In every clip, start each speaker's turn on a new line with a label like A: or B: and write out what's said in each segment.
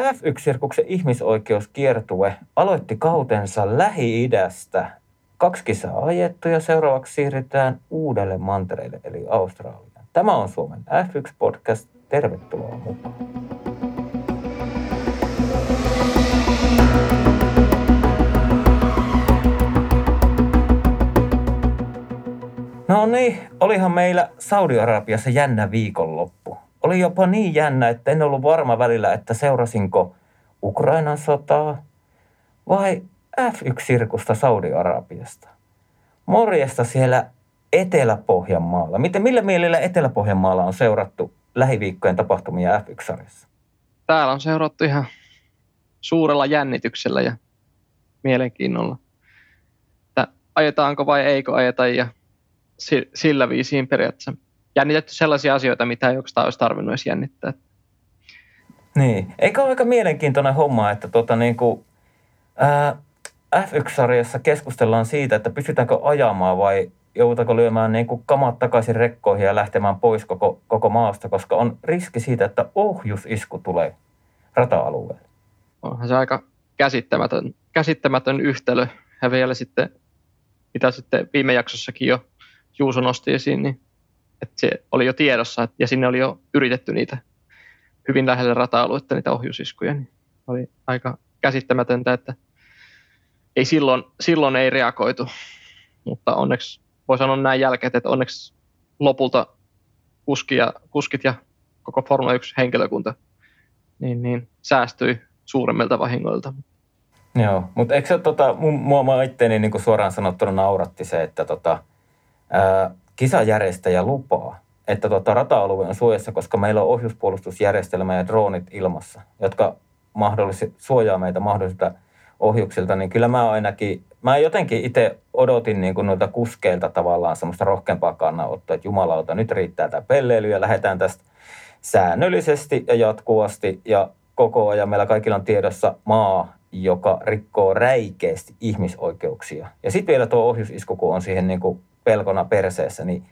A: F1-sirkuksen ihmisoikeuskiertue aloitti kautensa Lähi-idästä. Kaksi kisaa ajettu ja seuraavaksi siirrytään uudelle mantereelle eli Australiaan. Tämä on Suomen F1-podcast. Tervetuloa mukaan. No niin, olihan meillä Saudi-Arabiassa jännä viikonloppu. Oli jopa niin jännä, että en ollut varma välillä, että seurasinko Ukrainan sotaa vai F1-sirkusta Saudi-Arabiasta. Morjesta siellä Etelä-Pohjanmaalla. Miten, millä mielellä Etelä-Pohjanmaalla on seurattu lähiviikkojen tapahtumia F1-sarjassa?
B: Täällä on seurattu ihan suurella jännityksellä ja mielenkiinnolla. Että ajetaanko vai eikö ajeta ja sillä viisiin periaatteessa jännitetty sellaisia asioita, mitä ei oikeastaan olisi tarvinnut edes jännittää.
A: Niin, eikö ole aika mielenkiintoinen homma, että tota niin kuin, ää, F1-sarjassa keskustellaan siitä, että pystytäänkö ajamaan vai joudutaanko lyömään niin kuin kamat takaisin rekkoihin ja lähtemään pois koko, koko maasta, koska on riski siitä, että ohjusisku tulee rata-alueelle.
B: Onhan se aika käsittämätön, käsittämätön yhtälö. Ja vielä sitten, mitä sitten viime jaksossakin jo Juuso nosti esiin, niin että se oli jo tiedossa ja sinne oli jo yritetty niitä hyvin lähellä rata-aluetta niitä ohjusiskuja, niin oli aika käsittämätöntä, että ei silloin, silloin ei reagoitu, mutta onneksi voi sanoa näin jälkeen, että onneksi lopulta kuski ja, kuskit ja koko Formula 1 henkilökunta niin, niin säästyi suuremmilta vahingoilta.
A: Joo, mutta eikö se tota, mua, mua itteeni niin suoraan sanottuna nauratti se, että tota, ää, kisajärjestäjä lupaa, että tota, rata-alue on suojassa, koska meillä on ohjuspuolustusjärjestelmä ja droonit ilmassa, jotka mahdollisesti suojaa meitä mahdollisilta ohjuksilta, niin kyllä mä ainakin, mä jotenkin itse odotin niin kuin noilta kuskeilta tavallaan semmoista rohkeampaa kannanottoa, että jumalauta, nyt riittää tämä pelleily ja lähdetään tästä säännöllisesti ja jatkuvasti ja koko ajan meillä kaikilla on tiedossa maa, joka rikkoo räikeästi ihmisoikeuksia. Ja sitten vielä tuo ohjusisku, kun on siihen niin kuin pelkona perseessä, niin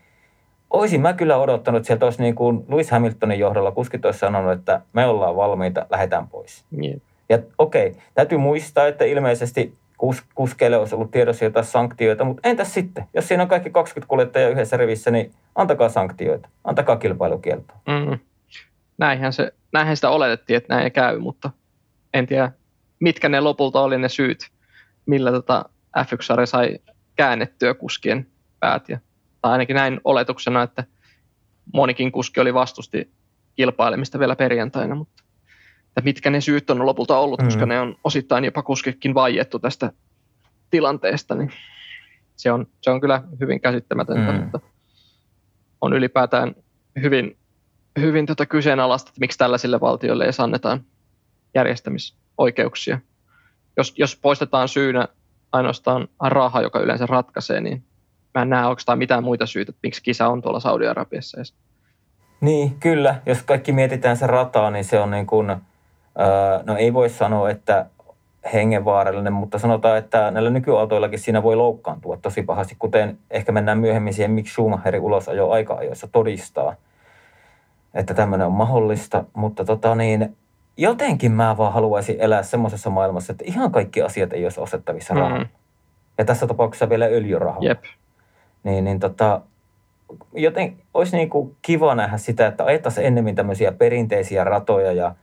A: olisin mä kyllä odottanut, että sieltä olisi niin kuin Lewis Hamiltonin johdolla kuskit olisi sanonut, että me ollaan valmiita, lähdetään pois.
B: Yeah.
A: Ja okei, okay, täytyy muistaa, että ilmeisesti kus, kuskeille olisi ollut tiedossa jotain sanktioita, mutta entäs sitten? Jos siinä on kaikki 20 kuljettajaa yhdessä rivissä, niin antakaa sanktioita, antakaa kilpailukieltoa.
B: Mm. Näinhän, se, näinhän sitä oletettiin, että näin ei käy, mutta en tiedä, mitkä ne lopulta oli ne syyt, millä tota F1 sai käännettyä kuskien päät. Ja, tai ainakin näin oletuksena, että monikin kuski oli vastusti kilpailemista vielä perjantaina, mutta että mitkä ne syyt on lopulta ollut, mm. koska ne on osittain jopa kuskikin vaiettu tästä tilanteesta, niin se on, se on kyllä hyvin käsittämätöntä, mm. mutta on ylipäätään hyvin, hyvin tota kyseenalaista, että miksi tällaisille valtioille ei annetaan järjestämisoikeuksia. Jos, jos poistetaan syynä ainoastaan raha, joka yleensä ratkaisee, niin mä en näe oikeastaan mitään muita syitä, että miksi kisa on tuolla Saudi-Arabiassa edes.
A: Niin, kyllä. Jos kaikki mietitään se rataa, niin se on niin kuin, öö, no ei voi sanoa, että hengenvaarallinen, mutta sanotaan, että näillä nykyautoillakin siinä voi loukkaantua tosi pahasti, kuten ehkä mennään myöhemmin siihen, miksi Schumacherin ulosajo aika-ajoissa todistaa, että tämmöinen on mahdollista, mutta tota niin, jotenkin mä vaan haluaisin elää semmoisessa maailmassa, että ihan kaikki asiat ei olisi ostettavissa rahalla. Mm. Ja tässä tapauksessa vielä öljyrahalla.
B: Jep
A: niin, niin tota, joten olisi niin kuin kiva nähdä sitä, että ajettaisiin ennemmin tämmöisiä perinteisiä ratoja ja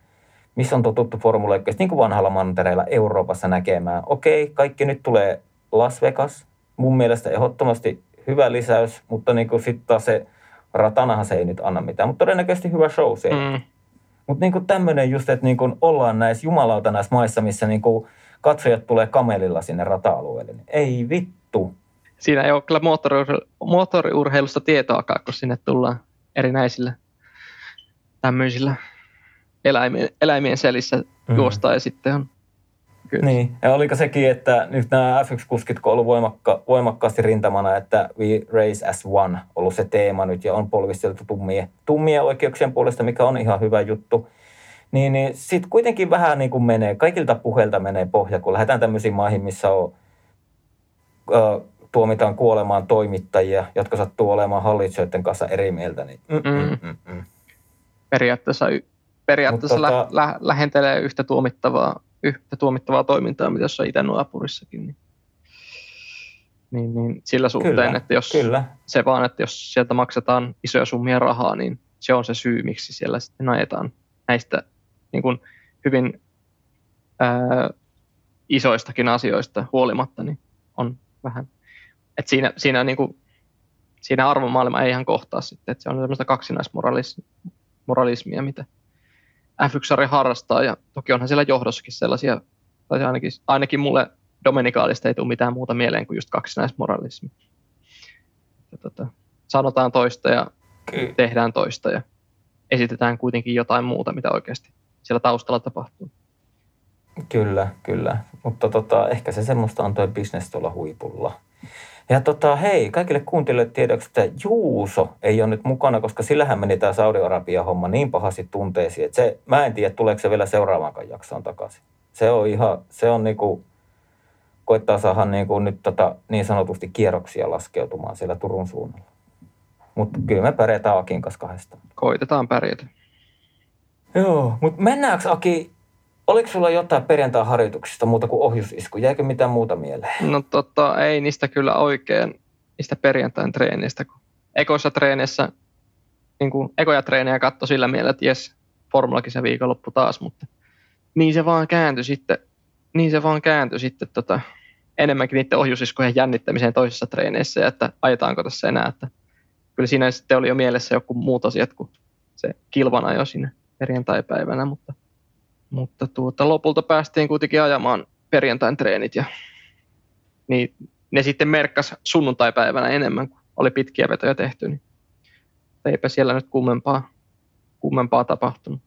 A: missä on totuttu Formula 1, niin kuin vanhalla mantereella Euroopassa näkemään. Okei, kaikki nyt tulee Las Vegas. Mun mielestä ehdottomasti hyvä lisäys, mutta niin kuin sitten taas se ratanahan se ei nyt anna mitään, mutta todennäköisesti hyvä show se. Mm. Mutta niin tämmöinen just, että niin kuin ollaan näissä jumalauta näissä maissa, missä niin kuin katsojat tulee kamelilla sinne rata-alueelle. Niin ei vittu
B: siinä ei ole kyllä moottoriurheilusta, moottoriurheilusta tietoakaan, kun sinne tullaan erinäisillä tämmöisillä eläimien, eläimien selissä mm. juostaa ja sitten on
A: Kyllä. Niin, ja oliko sekin, että nyt nämä F1-kuskit on ollut voimakka, voimakkaasti rintamana, että we race as one, ollut se teema nyt ja on polvisteltu tummien, tummien oikeuksien puolesta, mikä on ihan hyvä juttu. Niin, niin sitten kuitenkin vähän niin kuin menee, kaikilta puheilta menee pohja, kun lähdetään tämmöisiin maihin, missä on tuomitaan kuolemaan toimittajia, jotka sattuu olemaan hallitsijoiden kanssa eri mieltä. Niin, mm, mm,
B: mm, mm. mm. Periaatteessa, periaatteessa Mut, tota... lä- lä- lähentelee yhtä tuomittavaa, yhtä tuomittavaa toimintaa, mitä jossain itänuapurissakin. Niin, niin, niin sillä suhteen, kyllä, että jos kyllä. se vaan, että jos sieltä maksetaan isoja summia rahaa, niin se on se syy, miksi siellä sitten ajetaan näistä niin kuin hyvin ää, isoistakin asioista huolimatta, niin on vähän, että siinä, siinä, niin kuin, siinä arvomaailma ei ihan kohtaa sitten, että se on semmoista kaksinaismoralismia, mitä f harrastaa, ja toki onhan siellä johdossakin sellaisia, tai ainakin, ainakin mulle Dominikaalista ei tule mitään muuta mieleen kuin just kaksinaismoralismi. Ja tota, sanotaan toista ja Kyllä. tehdään toista ja esitetään kuitenkin jotain muuta, mitä oikeasti siellä taustalla tapahtuu.
A: Kyllä, kyllä. Mutta tota, ehkä se semmoista on tuo bisnes tuolla huipulla. Ja tota, hei, kaikille kuuntelijoille tiedoksi, että Juuso ei ole nyt mukana, koska sillähän meni tämä Saudi-Arabia homma niin pahasti tunteisiin, että se, mä en tiedä, tuleeko se vielä seuraavaankaan jaksoon takaisin. Se on ihan, se on niinku, koittaa saada niinku nyt tota, niin sanotusti kierroksia laskeutumaan siellä Turun suunnalla. Mutta kyllä me pärjätään Akin kanssa kahdestaan.
B: Koitetaan pärjätä.
A: Joo, mutta mennäänkö Aki, oliko sulla jotain perjantai-harjoituksista muuta kuin ohjusisku? Jäikö mitään muuta mieleen?
B: No tota, ei niistä kyllä oikein, niistä perjantain treenistä. Kun ekoissa treeneissä, niin kuin ekoja treenejä katso sillä mielellä, että jes, formulakin se viikonloppu taas, mutta niin se vaan kääntyi sitten, niin se vaan kääntyi sitten tota, enemmänkin niiden ohjusiskojen jännittämiseen toisissa treeneissä, että ajetaanko tässä enää, että kyllä siinä sitten oli jo mielessä joku muut asiat kuin se kilvana jo sinne perjantai-päivänä, mutta, mutta tuota, lopulta päästiin kuitenkin ajamaan perjantain treenit ja niin ne sitten merkkas sunnuntai-päivänä enemmän, kuin oli pitkiä vetoja tehty, niin eipä siellä nyt kummempaa, kummempaa tapahtunut.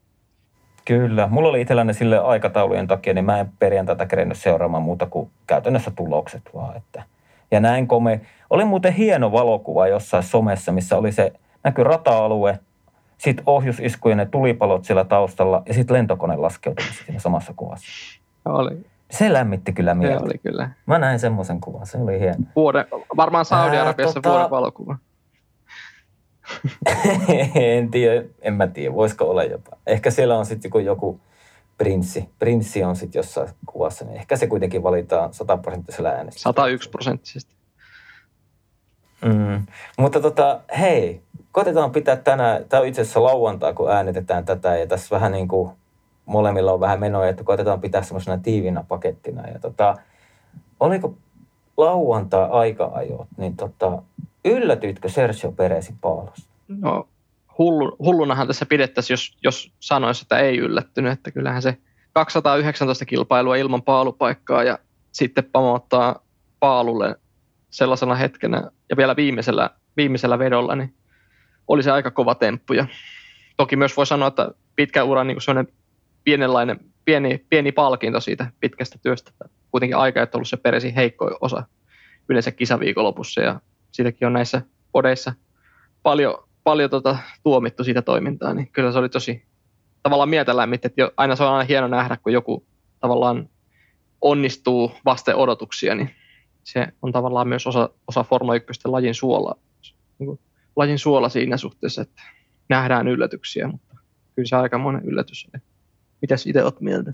A: Kyllä. Mulla oli itselläni sille aikataulujen takia, niin mä en perjantaita kerennyt seuraamaan muuta kuin käytännössä tulokset vaan. Että. Ja näin kome. Oli muuten hieno valokuva jossain somessa, missä oli se, näkyy rata-alue, sitten ohjusiskujen ne tulipalot siellä taustalla ja sitten lentokone laskeutumassa siinä samassa kuvassa.
B: Oli.
A: Se lämmitti kyllä mieltä.
B: Se oli kyllä.
A: Mä näin semmoisen kuvan, se oli hieno.
B: Vuode, varmaan Saudi-Arabiassa tota... vuoden valokuva.
A: en tiedä, en mä tiedä, voisiko olla jopa. Ehkä siellä on sitten joku, joku prinssi. Prinssi on sitten jossain kuvassa, niin ehkä se kuitenkin valitaan sataprosenttisella äänestä.
B: 101 prosenttisesti.
A: Mm. Mutta tota, hei, koitetaan pitää tänään, tämä on itse asiassa lauantaa, kun äänitetään tätä, ja tässä vähän niin kuin molemmilla on vähän menoja, että koitetaan pitää semmoisena tiivinä pakettina. Ja tota, oliko lauantaa aika-ajot, niin tota, yllätyitkö Sergio Perezin paalosta?
B: No, hullu, hullunahan tässä pidettäisiin, jos, jos sanoisi, että ei yllättynyt, että kyllähän se 219 kilpailua ilman paalupaikkaa ja sitten pamottaa paalulle sellaisena hetkenä ja vielä viimeisellä, viimeisellä vedolla, niin oli se aika kova temppu. Ja toki myös voi sanoa, että pitkä ura niin pienenlainen, pieni, pieni palkinto siitä pitkästä työstä. Kuitenkin aika, että ollut se peresi heikko osa yleensä kisaviikonlopussa ja siitäkin on näissä podeissa paljon, paljon tota, tuomittu siitä toimintaa, niin kyllä se oli tosi tavallaan mieltä lämmitti, että jo, aina se on aina hieno nähdä, kun joku tavallaan onnistuu vasten odotuksia, niin se on tavallaan myös osa, osa Forma 1 lajin suola, niin lajin suola siinä suhteessa, että nähdään yllätyksiä, mutta kyllä se aika monen yllätys oli. Mitäs itse olet mieltä?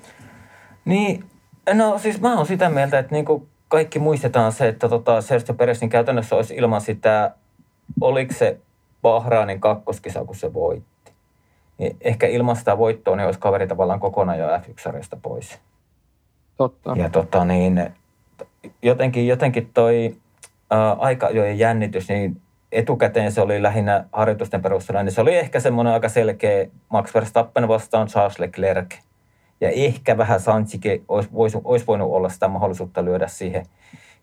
A: Niin, no siis mä oon sitä mieltä, että niin kuin kaikki muistetaan se, että tota Sergio Perezin käytännössä olisi ilman sitä, oliko se Bahraanin kakkoskisa, kun se voitti. Niin ehkä ilman sitä voittoa niin olisi kaveri tavallaan kokonaan jo F1 pois.
B: Totta.
A: Ja tota niin, jotenkin, jotenkin toi ää, aika-ajojen jännitys, niin etukäteen se oli lähinnä harjoitusten perusteella, niin se oli ehkä semmoinen aika selkeä Max Verstappen vastaan Charles Leclerc. Ja ehkä vähän Sanchike olisi, olisi, voinut olla sitä mahdollisuutta lyödä siihen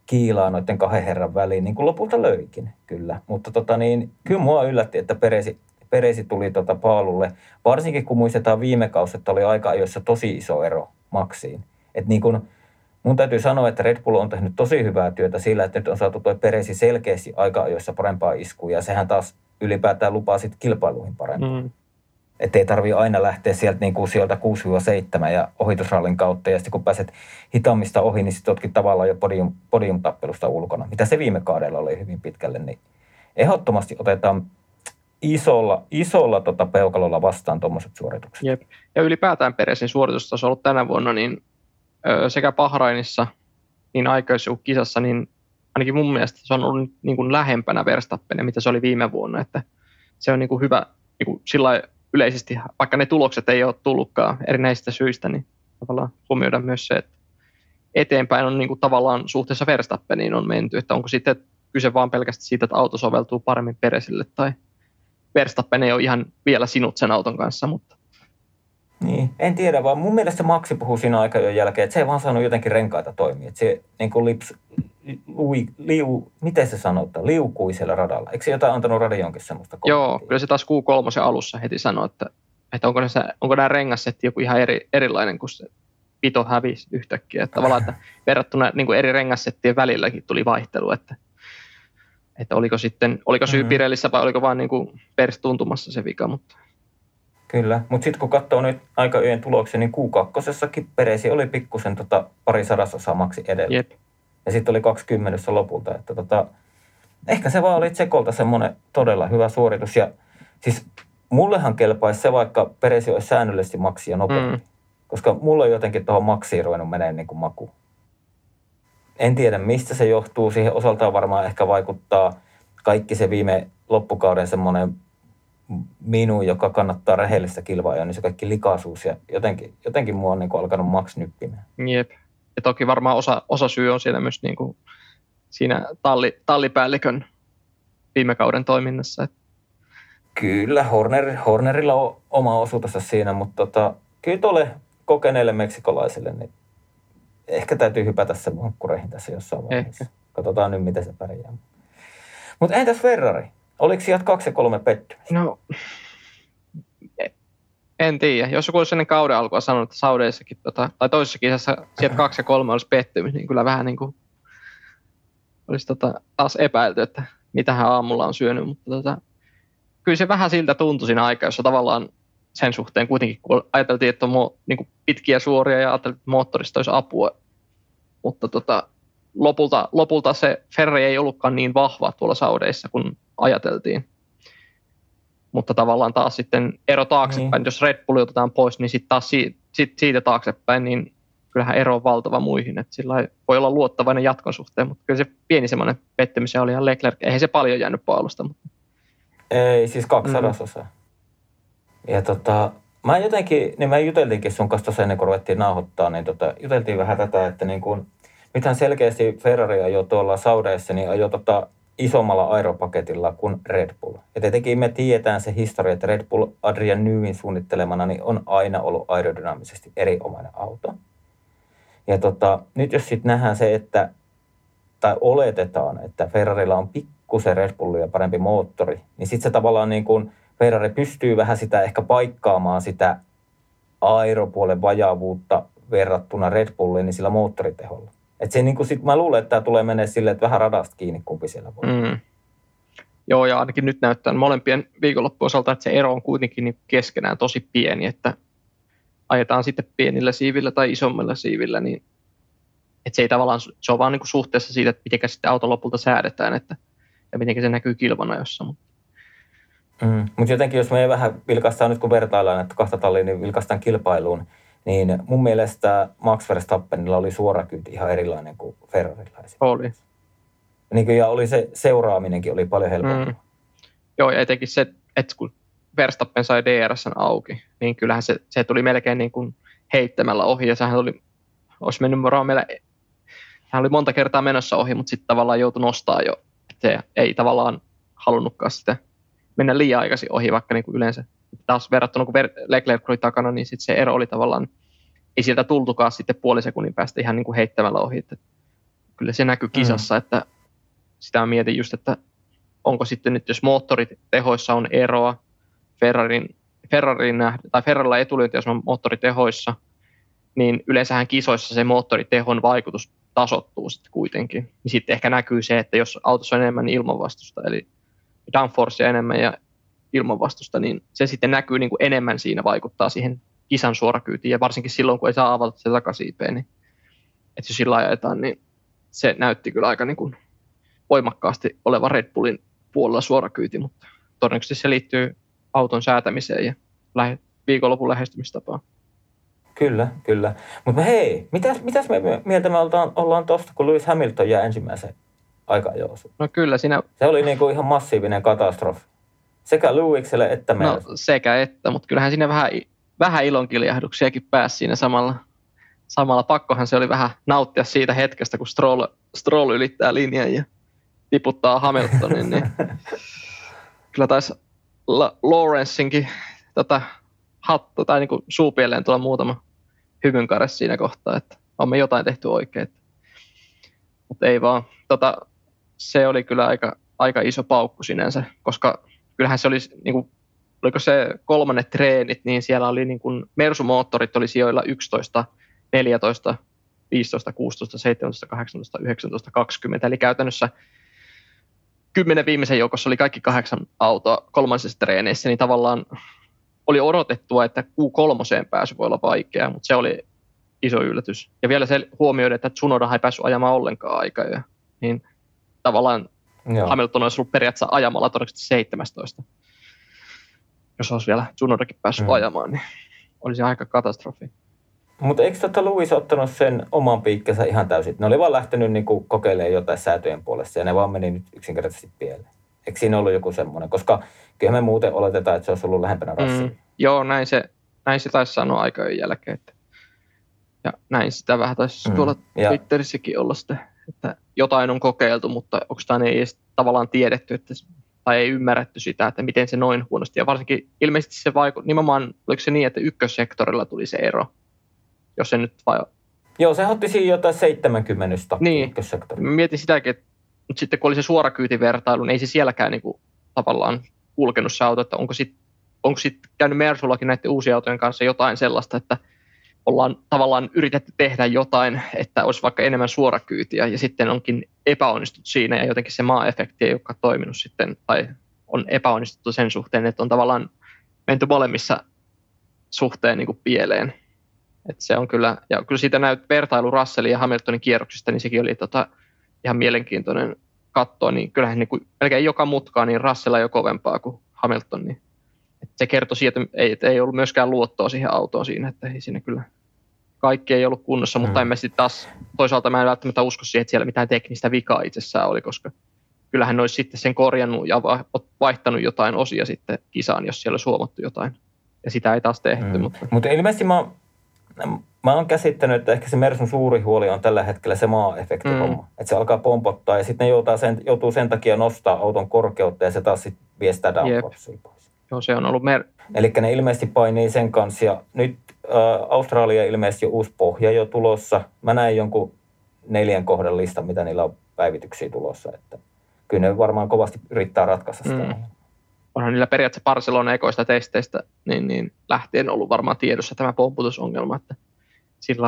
A: kiilaa noiden kahden herran väliin, niin kuin lopulta löikin, kyllä. Mutta tota niin, kyllä mua yllätti, että Peresi, Peresi tuli tota paalulle, varsinkin kun muistetaan viime kausi, että oli aika ajoissa tosi iso ero Maxiin. Että niin kuin, mun täytyy sanoa, että Red Bull on tehnyt tosi hyvää työtä sillä, että nyt on saatu tuo Peresi selkeästi aika ajoissa parempaa iskua, ja sehän taas ylipäätään lupaa sitten kilpailuihin parempaa. Mm. Että ei tarvi aina lähteä sieltä, niin kuin sieltä 6-7 ja ohitusrallin kautta. Ja sitten kun pääset hitaammista ohi, niin sitten oletkin tavallaan jo podium, podiumtappelusta ulkona. Mitä se viime kaudella oli hyvin pitkälle, niin ehdottomasti otetaan isolla, isolla tota peukalolla vastaan tuommoiset suoritukset.
B: Jep. Ja ylipäätään Peresin suoritustaso on ollut tänä vuonna niin sekä Bahrainissa, niin kisassa, niin ainakin mun mielestä se on ollut niin kuin lähempänä Verstappenia, mitä se oli viime vuonna. Että se on niin kuin hyvä niin kuin sillä yleisesti, vaikka ne tulokset ei ole tullutkaan erinäisistä syistä, niin tavallaan huomioida myös se, että eteenpäin on niin kuin tavallaan suhteessa Verstappeniin on menty, että onko sitten kyse vaan pelkästään siitä, että auto soveltuu paremmin Peresille tai Verstappen ei ole ihan vielä sinut sen auton kanssa, mutta
A: niin, en tiedä, vaan mun mielestä Maxi puhuu siinä aikajojen jälkeen, että se ei vaan saanut jotenkin renkaita toimia. Että se niin kuin lips, lui, liu, miten se sanotaan, liukui siellä radalla. Eikö se jotain antanut radionkin semmoista
B: Joo, kyllä se taas Q3 alussa heti sanoi, että, että onko, ne, onko nämä rengassetti joku ihan eri, erilainen kuin se pito hävisi yhtäkkiä. Että tavallaan, että verrattuna niin kuin eri rengassettien välilläkin tuli vaihtelu, että, että oliko sitten, oliko syy mm-hmm. Pirellissä vai oliko vaan niin kuin perstuntumassa se vika, mutta
A: Kyllä, mutta sitten kun katsoo nyt aika yön tuloksia, niin Q2 Peresi oli pikkusen tota pari sadasosaa maksi edellä.
B: Jep.
A: Ja sitten oli 20 lopulta. Että tota, ehkä se vaan oli Tsekolta semmoinen todella hyvä suoritus. Ja siis mullehan kelpaisi se, vaikka Peresi olisi säännöllisesti maksia nopeammin. Mm. Koska mulla on jotenkin tuohon maksiin ruvennut menee niin kuin maku. En tiedä, mistä se johtuu. Siihen osaltaan varmaan ehkä vaikuttaa kaikki se viime loppukauden semmoinen minun, joka kannattaa rehellistä kilpaa, niin se kaikki likaisuus ja jotenkin, jotenkin mua on niin kuin alkanut maks nyppimään.
B: Jep. Ja toki varmaan osa, osa syy on siinä myös niin kuin siinä talli, tallipäällikön viime kauden toiminnassa.
A: Kyllä, Horner, Hornerilla on oma osuutensa siinä, mutta tota, kyllä tuolle kokeneelle meksikolaiselle, niin ehkä täytyy hypätä se vankkureihin tässä jossain vaiheessa. Ehkä. Katsotaan nyt, miten se pärjää. Mutta entäs Ferrari? Oliko sieltä kaksi ja kolme pettymystä?
B: No, en tiedä. Jos joku olisi ennen kauden alkua sanonut, että Saudeissakin, tota, tai toisessa kisassa sieltä kaksi ja kolme olisi pettymys, niin kyllä vähän niin kuin olisi tota, taas epäilty, että mitä hän aamulla on syönyt. Mutta tota, kyllä se vähän siltä tuntui siinä aikaa, jossa tavallaan sen suhteen kuitenkin, kun ajateltiin, että on mo, niin kuin pitkiä suoria ja ajateltiin, että moottorista olisi apua. Mutta tota, lopulta, lopulta se Ferrari ei ollutkaan niin vahva tuolla Saudeissa kuin ajateltiin. Mutta tavallaan taas sitten ero taaksepäin, niin. jos Red Bull otetaan pois, niin sitten taas siitä, siitä, siitä taaksepäin, niin kyllähän ero on valtava muihin. Että sillä voi olla luottavainen jatkon suhteen, mutta kyllä se pieni semmoinen pettymys oli ihan Leclerc. Eihän se paljon jäänyt paulusta. Mutta...
A: Ei, siis kaksi mm. Ja tota, mä jotenkin, niin mä juteltiinkin sun kanssa tuossa ennen kuin ruvettiin nauhoittaa, niin tota, juteltiin vähän tätä, että niin kuin, mitään selkeästi Ferrari ajoi tuolla Saudeissa, niin ajoi tota isommalla aeropaketilla kuin Red Bull. Ja tietenkin me tiedetään se historia, että Red Bull Adrian Newin suunnittelemana niin on aina ollut aerodynaamisesti erinomainen auto. Ja tota, nyt jos sitten nähdään se, että, tai oletetaan, että Ferrarilla on pikkusen Red Bullia parempi moottori, niin sitten se tavallaan niin kuin Ferrari pystyy vähän sitä ehkä paikkaamaan sitä aeropuolen vajavuutta verrattuna Red Bulliin niin sillä moottoriteholla. Et se, niin kuin sit, mä luulen, että tämä tulee menee silleen, että vähän radasta kiinni kumpi siellä voi. Mm.
B: Joo, ja ainakin nyt näyttää molempien osalta, että se ero on kuitenkin niin keskenään tosi pieni, että ajetaan sitten pienillä siivillä tai isommilla siivillä, niin että se ei tavallaan, se on vaan niin kuin suhteessa siitä, että miten sitten auto lopulta säädetään, että, ja miten se näkyy kilvana jossa. Mutta
A: mm. Mut jotenkin, jos me vähän vilkaistaan nyt, kun vertaillaan että kahta tallia, niin vilkaistaan kilpailuun, niin mun mielestä Max Verstappenilla oli suorakyyti ihan erilainen kuin Ferrarilla.
B: Oli.
A: Niin kuin, ja oli se seuraaminenkin oli paljon helpompaa. Mm.
B: Joo, ja etenkin se, että kun Verstappen sai DRSn auki, niin kyllähän se, se tuli melkein niin kuin heittämällä ohi, ja sehän oli, olisi mennyt varmaan meillä, hän oli monta kertaa menossa ohi, mutta sitten tavallaan joutui nostaa jo, se ei tavallaan halunnutkaan sitä mennä liian aikaisin ohi, vaikka niin kuin yleensä taas verrattuna kun Leclerc oli takana, niin sit se ero oli tavallaan, ei sieltä tultukaan sitten puoli sekunnin päästä ihan niin kuin heittämällä ohi. Että kyllä se näkyy kisassa, mm. että sitä mietin just, että onko sitten nyt, jos moottoritehoissa on eroa, Ferrarin, Ferrarin nähdä, tai Ferrarilla etulyönti, jos on moottoritehoissa, niin yleensähän kisoissa se moottoritehon vaikutus tasottuu sitten kuitenkin. Niin sitten ehkä näkyy se, että jos autossa on enemmän ilmanvastusta, eli downforcea enemmän ja ilmanvastusta, niin se sitten näkyy niin kuin enemmän siinä, vaikuttaa siihen kisan suorakyytiin, ja varsinkin silloin, kun ei saa avata se takasiipeen, niin että jos sillä ajetaan, niin se näytti kyllä aika niin kuin voimakkaasti oleva Red Bullin puolella suorakyyti, mutta todennäköisesti se liittyy auton säätämiseen ja lähe, viikonlopun lähestymistapaan.
A: Kyllä, kyllä. Mutta hei, mitäs, mitäs me mieltä me ollaan, ollaan tosta, kun Lewis Hamilton jää ensimmäisen aika
B: No kyllä, siinä...
A: Se oli niinku ihan massiivinen katastrofi. Sekä Lewisille että meille. No
B: sekä että, mutta kyllähän siinä vähän, vähän ilonkiljahduksiakin pääsi siinä samalla. Samalla pakkohan se oli vähän nauttia siitä hetkestä, kun Stroll, Stroll ylittää linjan ja tiputtaa Hamiltonin, niin kyllä taisi Lawrence'inkin tota, hattu tai niin suupieleen tulla muutama hymynkare siinä kohtaa, että on me jotain tehty oikein. Mutta ei vaan. Tota, se oli kyllä aika, aika iso paukku sinänsä, koska kyllähän se oli, niin kuin, oliko se kolmannet treenit, niin siellä oli niin kuin, Mersu-moottorit oli sijoilla 11, 14, 15, 16, 17, 18, 19, 20, eli käytännössä kymmenen viimeisen joukossa oli kaikki kahdeksan autoa kolmansissa treeneissä, niin tavallaan oli odotettua, että Q3 pääsy voi olla vaikea, mutta se oli iso yllätys. Ja vielä se huomioida, että Tsunoda ei päässyt ajamaan ollenkaan aikaa. Niin tavallaan Joo. Hamilton olisi ollut periaatteessa ajamalla todennäköisesti 17. Jos olisi vielä Tsunodakin päässyt mm. ajamaan, niin olisi aika katastrofi.
A: Mutta eikö tota Louis ottanut sen oman piikkänsä ihan täysin? Ne oli vaan lähtenyt niinku kokeilemaan jotain säätöjen puolesta ja ne vaan meni nyt yksinkertaisesti pieleen. Eikö siinä ollut joku semmoinen? Koska kyllä me muuten oletetaan, että se olisi ollut lähempänä rassia. Mm,
B: joo, näin se, näin se taisi sanoa aikojen jälkeen. Että, ja näin sitä vähän taisi mm, tuolla ja... Twitterissäkin olla sitä, että jotain on kokeiltu, mutta onko tämä ei edes tavallaan tiedetty, että, tai ei ymmärretty sitä, että miten se noin huonosti. Ja varsinkin ilmeisesti se vaikutti, nimenomaan oliko se niin, että ykkössektorilla tuli se ero, jos se nyt vai...
A: Joo, se otti siinä jotain 70
B: niin. Mietin sitäkin, että mutta sitten kun oli se suorakyytivertailu, niin ei se sielläkään niin kuin, tavallaan kulkenut se auto, että onko sitten onko sit käynyt Mersullakin näiden uusien autojen kanssa jotain sellaista, että ollaan tavallaan yritetty tehdä jotain, että olisi vaikka enemmän suorakyytiä ja sitten onkin epäonnistut siinä ja jotenkin se maa-efekti ei olekaan toiminut sitten tai on epäonnistuttu sen suhteen, että on tavallaan menty molemmissa suhteen niin kuin pieleen. Et se on kyllä, ja kyllä siitä näyt vertailu Russellin ja Hamiltonin kierroksista, niin sekin oli tota, ihan mielenkiintoinen katsoa, niin kyllähän niin kuin, melkein joka mutkaa, niin Russell jo kovempaa kuin Hamilton, niin se kertoi siitä, että ei, että ei ollut myöskään luottoa siihen autoon siinä, että ei siinä kyllä kaikki ei ollut kunnossa, mm. mutta en mä sitten taas, toisaalta mä en välttämättä usko siihen, että siellä mitään teknistä vikaa itsessään oli, koska kyllähän ne olisi sitten sen korjannut ja vaihtanut jotain osia sitten kisaan, jos siellä olisi huomattu jotain. Ja sitä ei taas tehty. Mm. Mutta...
A: mutta ilmeisesti mä, mä oon käsittänyt, että ehkä se Mersun suuri huoli on tällä hetkellä se maa-efekti mm. Että se alkaa pompottaa ja sitten ne joutuu sen, joutuu sen takia nostaa auton korkeutta ja se taas sitten vie sitä downforcea pois.
B: Joo, se on ollut mer-
A: Eli ne ilmeisesti painii sen kanssa ja nyt Australia ilmeisesti jo uusi pohja jo tulossa. Mä näin jonkun neljän kohdan listan, mitä niillä on päivityksiä tulossa. Että kyllä ne varmaan kovasti yrittää ratkaista sitä. Mm.
B: Onhan niillä periaatteessa Barcelona ekoista testeistä niin, niin lähtien ollut varmaan tiedossa tämä pomputusongelma, että sillä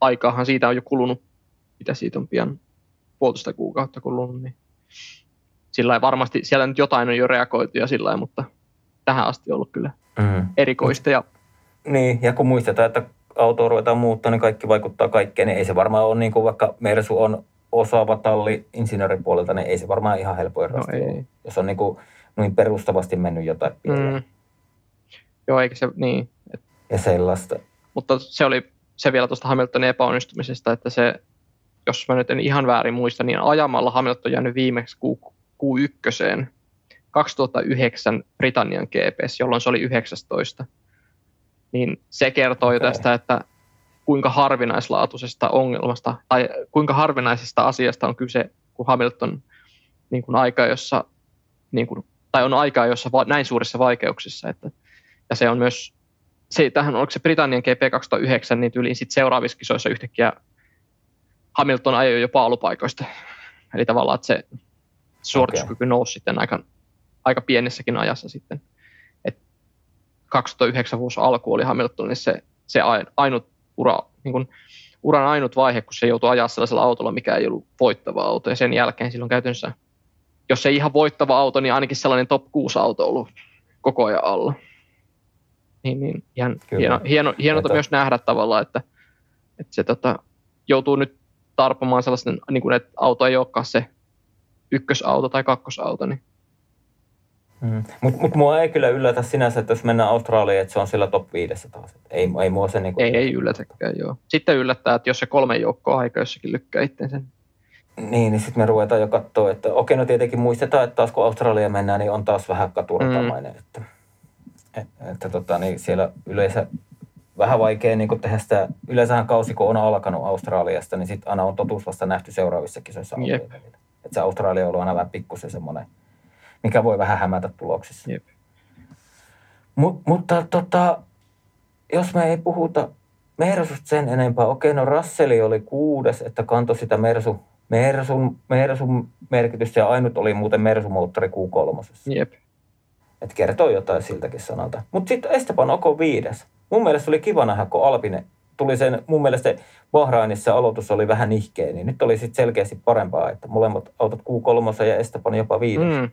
B: aikaahan siitä on jo kulunut, mitä siitä on pian puolitoista kuukautta kulunut, niin sillä varmasti siellä nyt jotain on jo reagoitu ja sillä mutta tähän asti ollut kyllä mm. erikoista. Ja...
A: Niin, ja kun muistetaan, että auto ruvetaan muuttaa, niin kaikki vaikuttaa kaikkeen, niin ei se varmaan ole niin kuin vaikka Mersu on osaava talli insinöörin puolelta, niin ei se varmaan ihan helpoin no ei. jos on niin kuin noin perustavasti mennyt jotain Mm.
B: Joo, eikä se, niin.
A: Ja sellaista.
B: Mutta se oli se vielä tuosta Hamiltonin epäonnistumisesta, että se, jos mä nyt en ihan väärin muista, niin ajamalla Hamilton jäänyt viimeksi Q, Q1 2009 Britannian GPS, jolloin se oli 19. Niin se kertoo jo tästä, että kuinka harvinaislaatuisesta ongelmasta tai kuinka harvinaisesta asiasta on kyse, kun Hamilton niin kuin aika, jossa, niin kuin, tai on aikaa, jossa va, näin suurissa vaikeuksissa. Että, ja se on myös, se, tähän oliko se Britannian GP 2009, niin tyyliin sitten seuraavissa kisoissa yhtäkkiä Hamilton ajoi jo paalupaikoista. Eli tavallaan, että se suorituskyky okay. nousi sitten aika, aika pienessäkin ajassa sitten. Et 2009 vuosi alku oli Hamiltonille se, se ainut ura, niin kuin, uran ainut vaihe, kun se joutui ajaa sellaisella autolla, mikä ei ollut voittava auto. Ja sen jälkeen silloin käytännössä, jos ei ihan voittava auto, niin ainakin sellainen top 6 auto ollut koko ajan alla. Niin, niin ihan hieno, hieno, hienota myös nähdä tavallaan, että, että se tota, joutuu nyt tarpomaan sellaisen, niin kuin, että auto ei olekaan se ykkösauto tai kakkosauto, niin
A: Mm. Mutta mut mua ei kyllä yllätä sinänsä, että jos mennään Australiaan, että se on siellä top 5 taas. Ei, ei mua se niinku...
B: Ei, ei yllätäkään, joo. Sitten yllättää, että jos se kolme joukkoa aika jossakin lykkää itsensä.
A: Niin, niin sitten me ruvetaan jo katsoa, että okei, no tietenkin muistetaan, että taas kun Australia mennään, niin on taas vähän katuratamainen. Mm. Että, että, että tota, niin siellä yleensä vähän vaikea niin tehdä sitä, yleensähän kausi kun on alkanut Australiasta, niin sitten aina on totuus vasta nähty seuraavissa kisoissa. Yep. Että se Australia on ollut aina vähän pikkusen semmoinen, mikä voi vähän hämätä tuloksissa.
B: Yep.
A: Mut, mutta tota, jos me ei puhuta Mersusta sen enempää, okei, no Rasseli oli kuudes, että kantoi sitä Mersu, Mersun, Mersun merkitystä ja ainut oli muuten Mersu-moottori Q3.
B: Jep.
A: Että kertoo jotain siltäkin sanalta. Mutta sitten Esteban Oko viides. Mun mielestä oli kiva nähdä, kun Alpine tuli sen, mun mielestä Bahrainissa aloitus oli vähän nihkeä, niin nyt oli sitten selkeästi parempaa, että molemmat autot Q3 ja Esteban jopa viides. Mm.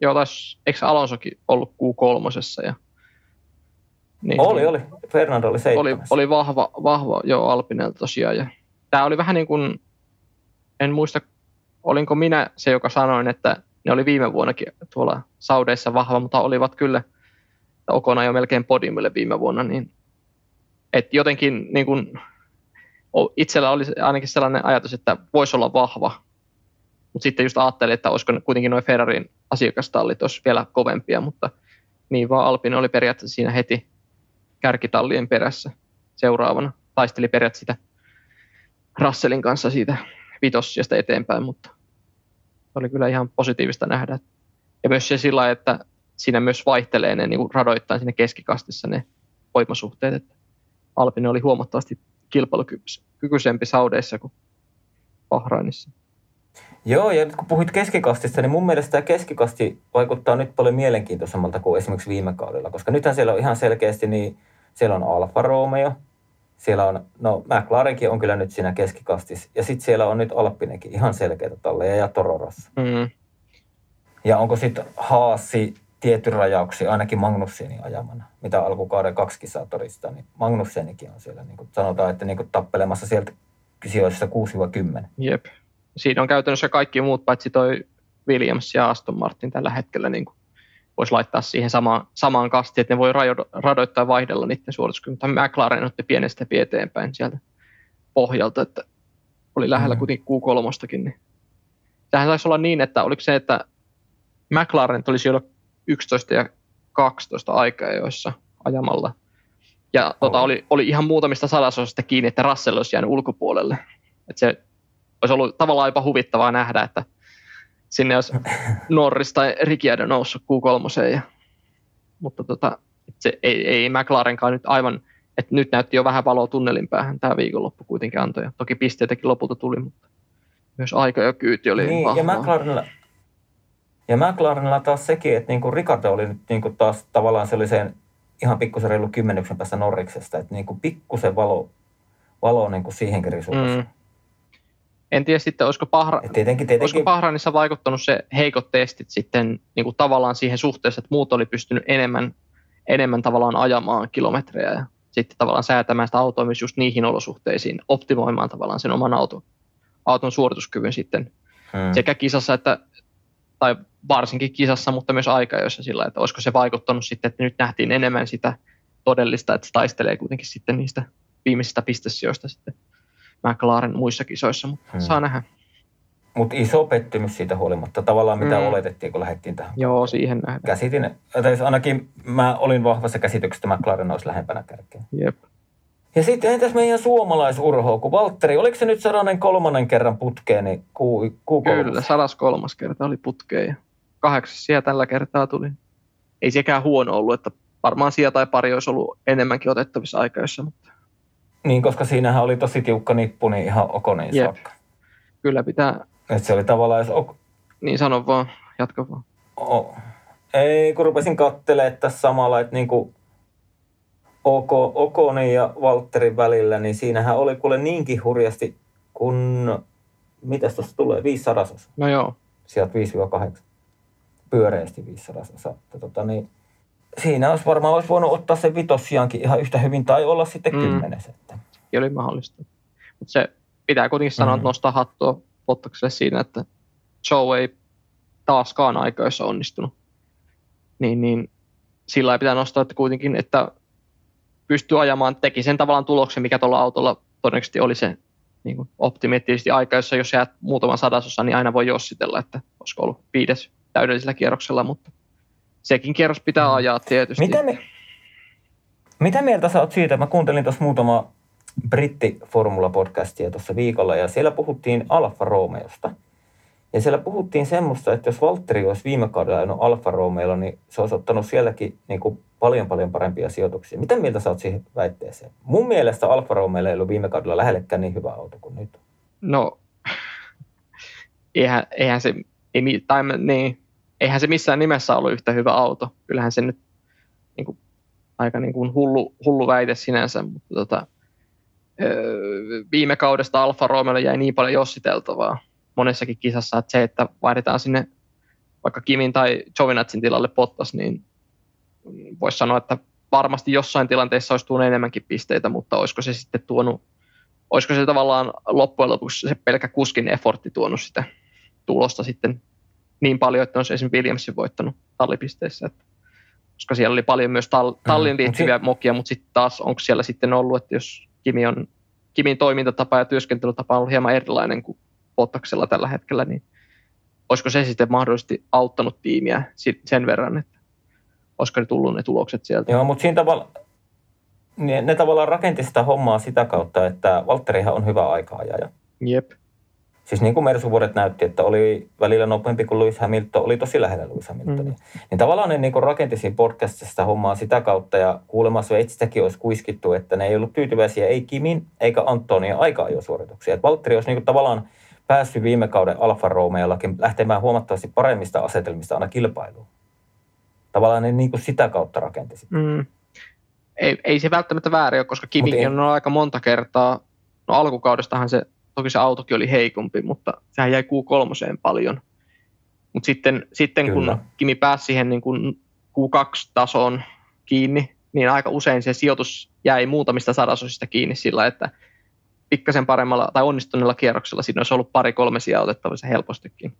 B: Joo, taas, eikö Alonsokin ollut Q3 ja
A: niin, oli, niin. oli. Fernando oli seitsemäs.
B: Oli, oli vahva, vahva joo Alpinelta tosiaan. Ja tämä oli vähän niin kuin, en muista, olinko minä se, joka sanoin, että ne oli viime vuonnakin tuolla Saudeissa vahva, mutta olivat kyllä Okona jo melkein podiumille viime vuonna, niin et jotenkin niin kuin, itsellä oli ainakin sellainen ajatus, että voisi olla vahva, mutta sitten just ajattelin, että olisiko kuitenkin noin Ferrarin asiakastallit olisi vielä kovempia, mutta niin vaan Alpin oli periaatteessa siinä heti kärkitallien perässä seuraavana. Taisteli periaatteessa sitä Russellin kanssa siitä vitossiasta eteenpäin, mutta oli kyllä ihan positiivista nähdä. Ja myös se sillä että siinä myös vaihtelee ne niin radoittain sinne keskikastissa ne voimasuhteet, että Alpine oli huomattavasti kilpailukykyisempi Saudeissa kuin Bahrainissa.
A: Joo, ja nyt kun puhuit keskikastista, niin mun mielestä tämä keskikasti vaikuttaa nyt paljon mielenkiintoisemmalta kuin esimerkiksi viime kaudella, koska nythän siellä on ihan selkeästi, niin siellä on Alfa Romeo, siellä on, no McLarenkin on kyllä nyt siinä keskikastissa, ja sitten siellä on nyt Alppinekin ihan selkeitä talleja ja Tororos. Mm. Ja onko sitten Haasi tietty rajauksia, ainakin Magnussinin ajamana, mitä alkukauden kaksi kisaa todistaa, niin Magnussenikin on siellä, niin kuin sanotaan, että niin kuin tappelemassa sieltä sijoissa 6-10.
B: Jep. Siinä on käytännössä kaikki muut, paitsi toi Williams ja Aston Martin tällä hetkellä niin kuin voisi laittaa siihen samaan, samaan kastiin, että ne voi radoittaa ja vaihdella niiden suorituskykyä. McLaren otti pienestä eteenpäin sieltä pohjalta, että oli lähellä mm. kuitenkin Q3. Niin. Tähän saisi olla niin, että oliko se, että McLaren olisi jo 11 ja 12 aikaa joissa ajamalla. Ja tota, oli, oli ihan muutamista sadasosista kiinni, että Russell olisi jäänyt ulkopuolelle. Että se olisi ollut tavallaan jopa huvittavaa nähdä, että sinne olisi Norris tai Ricciardo noussut Q3. Ja, mutta tota, se ei, ei McLarenkaan nyt aivan, että nyt näytti jo vähän valoa tunnelin päähän tämä viikonloppu kuitenkin antoi. Ja toki pisteitäkin lopulta tuli, mutta myös aika ja kyyti oli
A: niin,
B: vahvaa.
A: Ja McLarenilla, ja McLarenilla taas sekin, että niinku Ricardo oli nyt niinku taas tavallaan sellaiseen ihan pikkusen reilu kymmenyksen päästä Norriksesta, että niinku pikkusen valo, valo niinku siihenkin risuudessa. Mm.
B: En tiedä sitten, olisiko, Pahra,
A: tietenkin, tietenkin.
B: olisiko Bahrainissa vaikuttanut se heikot testit sitten niin kuin tavallaan siihen suhteessa, että muut oli pystynyt enemmän, enemmän tavallaan ajamaan kilometrejä ja sitten tavallaan säätämään sitä autoa myös just niihin olosuhteisiin, optimoimaan tavallaan sen oman auton, auton suorituskyvyn sitten hmm. sekä kisassa että, tai varsinkin kisassa, mutta myös aikajoissa sillä, että olisiko se vaikuttanut sitten, että nyt nähtiin enemmän sitä todellista, että se taistelee kuitenkin sitten niistä viimeisistä pistesijoista sitten McLaren muissa kisoissa, mutta hmm. saa nähdä.
A: Mutta iso pettymys siitä huolimatta, tavallaan mitä mm. oletettiin, kun lähdettiin tähän.
B: Joo, siihen nähdään.
A: Käsitin, tai ainakin mä olin vahvassa käsityksessä, että McLaren olisi lähempänä kärkeä.
B: Jep.
A: Ja sitten entäs meidän suomalaisurho, kun Valtteri, oliko se nyt sadanen kolmannen kerran putkeen, niin ku, ku
B: Kyllä, sadas kolmas kerta oli putkeen ja kahdeksas siellä tällä kertaa tuli. Ei sekään huono ollut, että varmaan siellä tai pari olisi ollut enemmänkin otettavissa aikaissa, mutta
A: niin, koska siinähän oli tosi tiukka nippu, niin ihan okoniin Jep. saakka.
B: Kyllä pitää.
A: Et se oli tavallaan, jos... Ok...
B: Niin sano vaan, jatka vaan.
A: O... Ei, kun rupesin kattelemaan tässä samalla, että niinku OK, Okonin ja Valtterin välillä, niin siinähän oli kuule niinkin hurjasti, kun, mitäs tuossa tulee, 500
B: No joo.
A: Sieltä 5-8. Pyöreästi 500 tota, niin, siinä olisi varmaan olisi voinut ottaa se vitossiankin ihan yhtä hyvin tai olla sitten mm. kymmenes. Että.
B: Ja oli mahdollista. Mutta se pitää kuitenkin sanoa, mm. että nostaa hattua Bottakselle siinä, että Joe ei taaskaan aikoissa onnistunut niin, niin sillä ei pitää nostaa, että kuitenkin, että pystyy ajamaan, teki sen tavallaan tuloksen, mikä tuolla autolla todennäköisesti oli se niin kuin optimeettisesti aika, jossa jos jäät muutaman sadasosa, niin aina voi jossitella, että olisiko ollut viides täydellisellä kierroksella, mutta sekin kierros pitää mm. ajaa tietysti.
A: Mitä, me, mitä mieltä sä oot siitä? Mä kuuntelin tuossa muutama britti-formula-podcastia tuossa viikolla ja siellä puhuttiin Alfa Romeosta. Ja siellä puhuttiin semmoista, että jos Valtteri olisi viime kaudella ajanut Alfa Romeolla, niin se olisi ottanut sielläkin niin kuin paljon paljon parempia sijoituksia. Mitä mieltä sä oot siihen väitteeseen? Mun mielestä Alfa Romeo ei ollut viime kaudella lähellekään niin hyvä auto kuin nyt.
B: No, eihän, eihän se, ei, tai, niin, eihän se missään nimessä ollut yhtä hyvä auto. Kyllähän se nyt niin kuin, aika niin kuin hullu, hullu väite sinänsä, mutta tota, öö, viime kaudesta Alfa Romeo jäi niin paljon jossiteltavaa monessakin kisassa, että se, että vaihdetaan sinne vaikka Kimin tai Jovinatsin tilalle Pottas, niin voisi sanoa, että varmasti jossain tilanteessa olisi tuonut enemmänkin pisteitä, mutta olisiko se sitten tuonut, olisiko se tavallaan loppujen lopuksi se pelkä kuskin effortti tuonut sitä tulosta sitten niin paljon, että olisi esimerkiksi Williamsin voittanut tallipisteissä. Että, koska siellä oli paljon myös tall, mm. tallin liittyviä mm. mokia, mutta sitten taas onko siellä sitten ollut, että jos Kimi on, Kimin toimintatapa ja työskentelytapa on ollut hieman erilainen kuin Bottaksella tällä hetkellä, niin olisiko se sitten mahdollisesti auttanut tiimiä sen verran, että olisiko ne tullut ne tulokset sieltä.
A: Joo, mutta siinä tavalla, ne, ne tavallaan rakenti sitä hommaa sitä kautta, että Valtterihan on hyvä aikaajaja.
B: Jep.
A: Siis niin kuin Mersu-vuodet näytti, että oli välillä nopeampi kuin Lewis Hamilton, oli tosi lähellä Lewis Hamiltonia. Mm. Niin tavallaan ne niin kuin rakenti siinä podcastissa hommaa sitä kautta ja kuulemma Sveitsistäkin olisi kuiskittu, että ne ei ollut tyytyväisiä ei Kimin eikä Antonia aika suorituksia. Että Valtteri olisi niin kuin tavallaan päässyt viime kauden Alfa Romeollakin lähtemään huomattavasti paremmista asetelmista aina kilpailuun tavallaan ne niin kuin sitä kautta rakenti sitä.
B: Mm. Ei, ei se välttämättä väärin ole, koska Kimikin on aika monta kertaa, no alkukaudestahan se, toki se autokin oli heikompi, mutta sehän jäi Q3 paljon. Mutta sitten, sitten kun Kimi pääsi siihen niin kuin Q2-tasoon kiinni, niin aika usein se sijoitus jäi muutamista sadasosista kiinni sillä, että pikkasen paremmalla tai onnistuneella kierroksella siinä olisi ollut pari-kolme sijaa otettavissa helpostikin.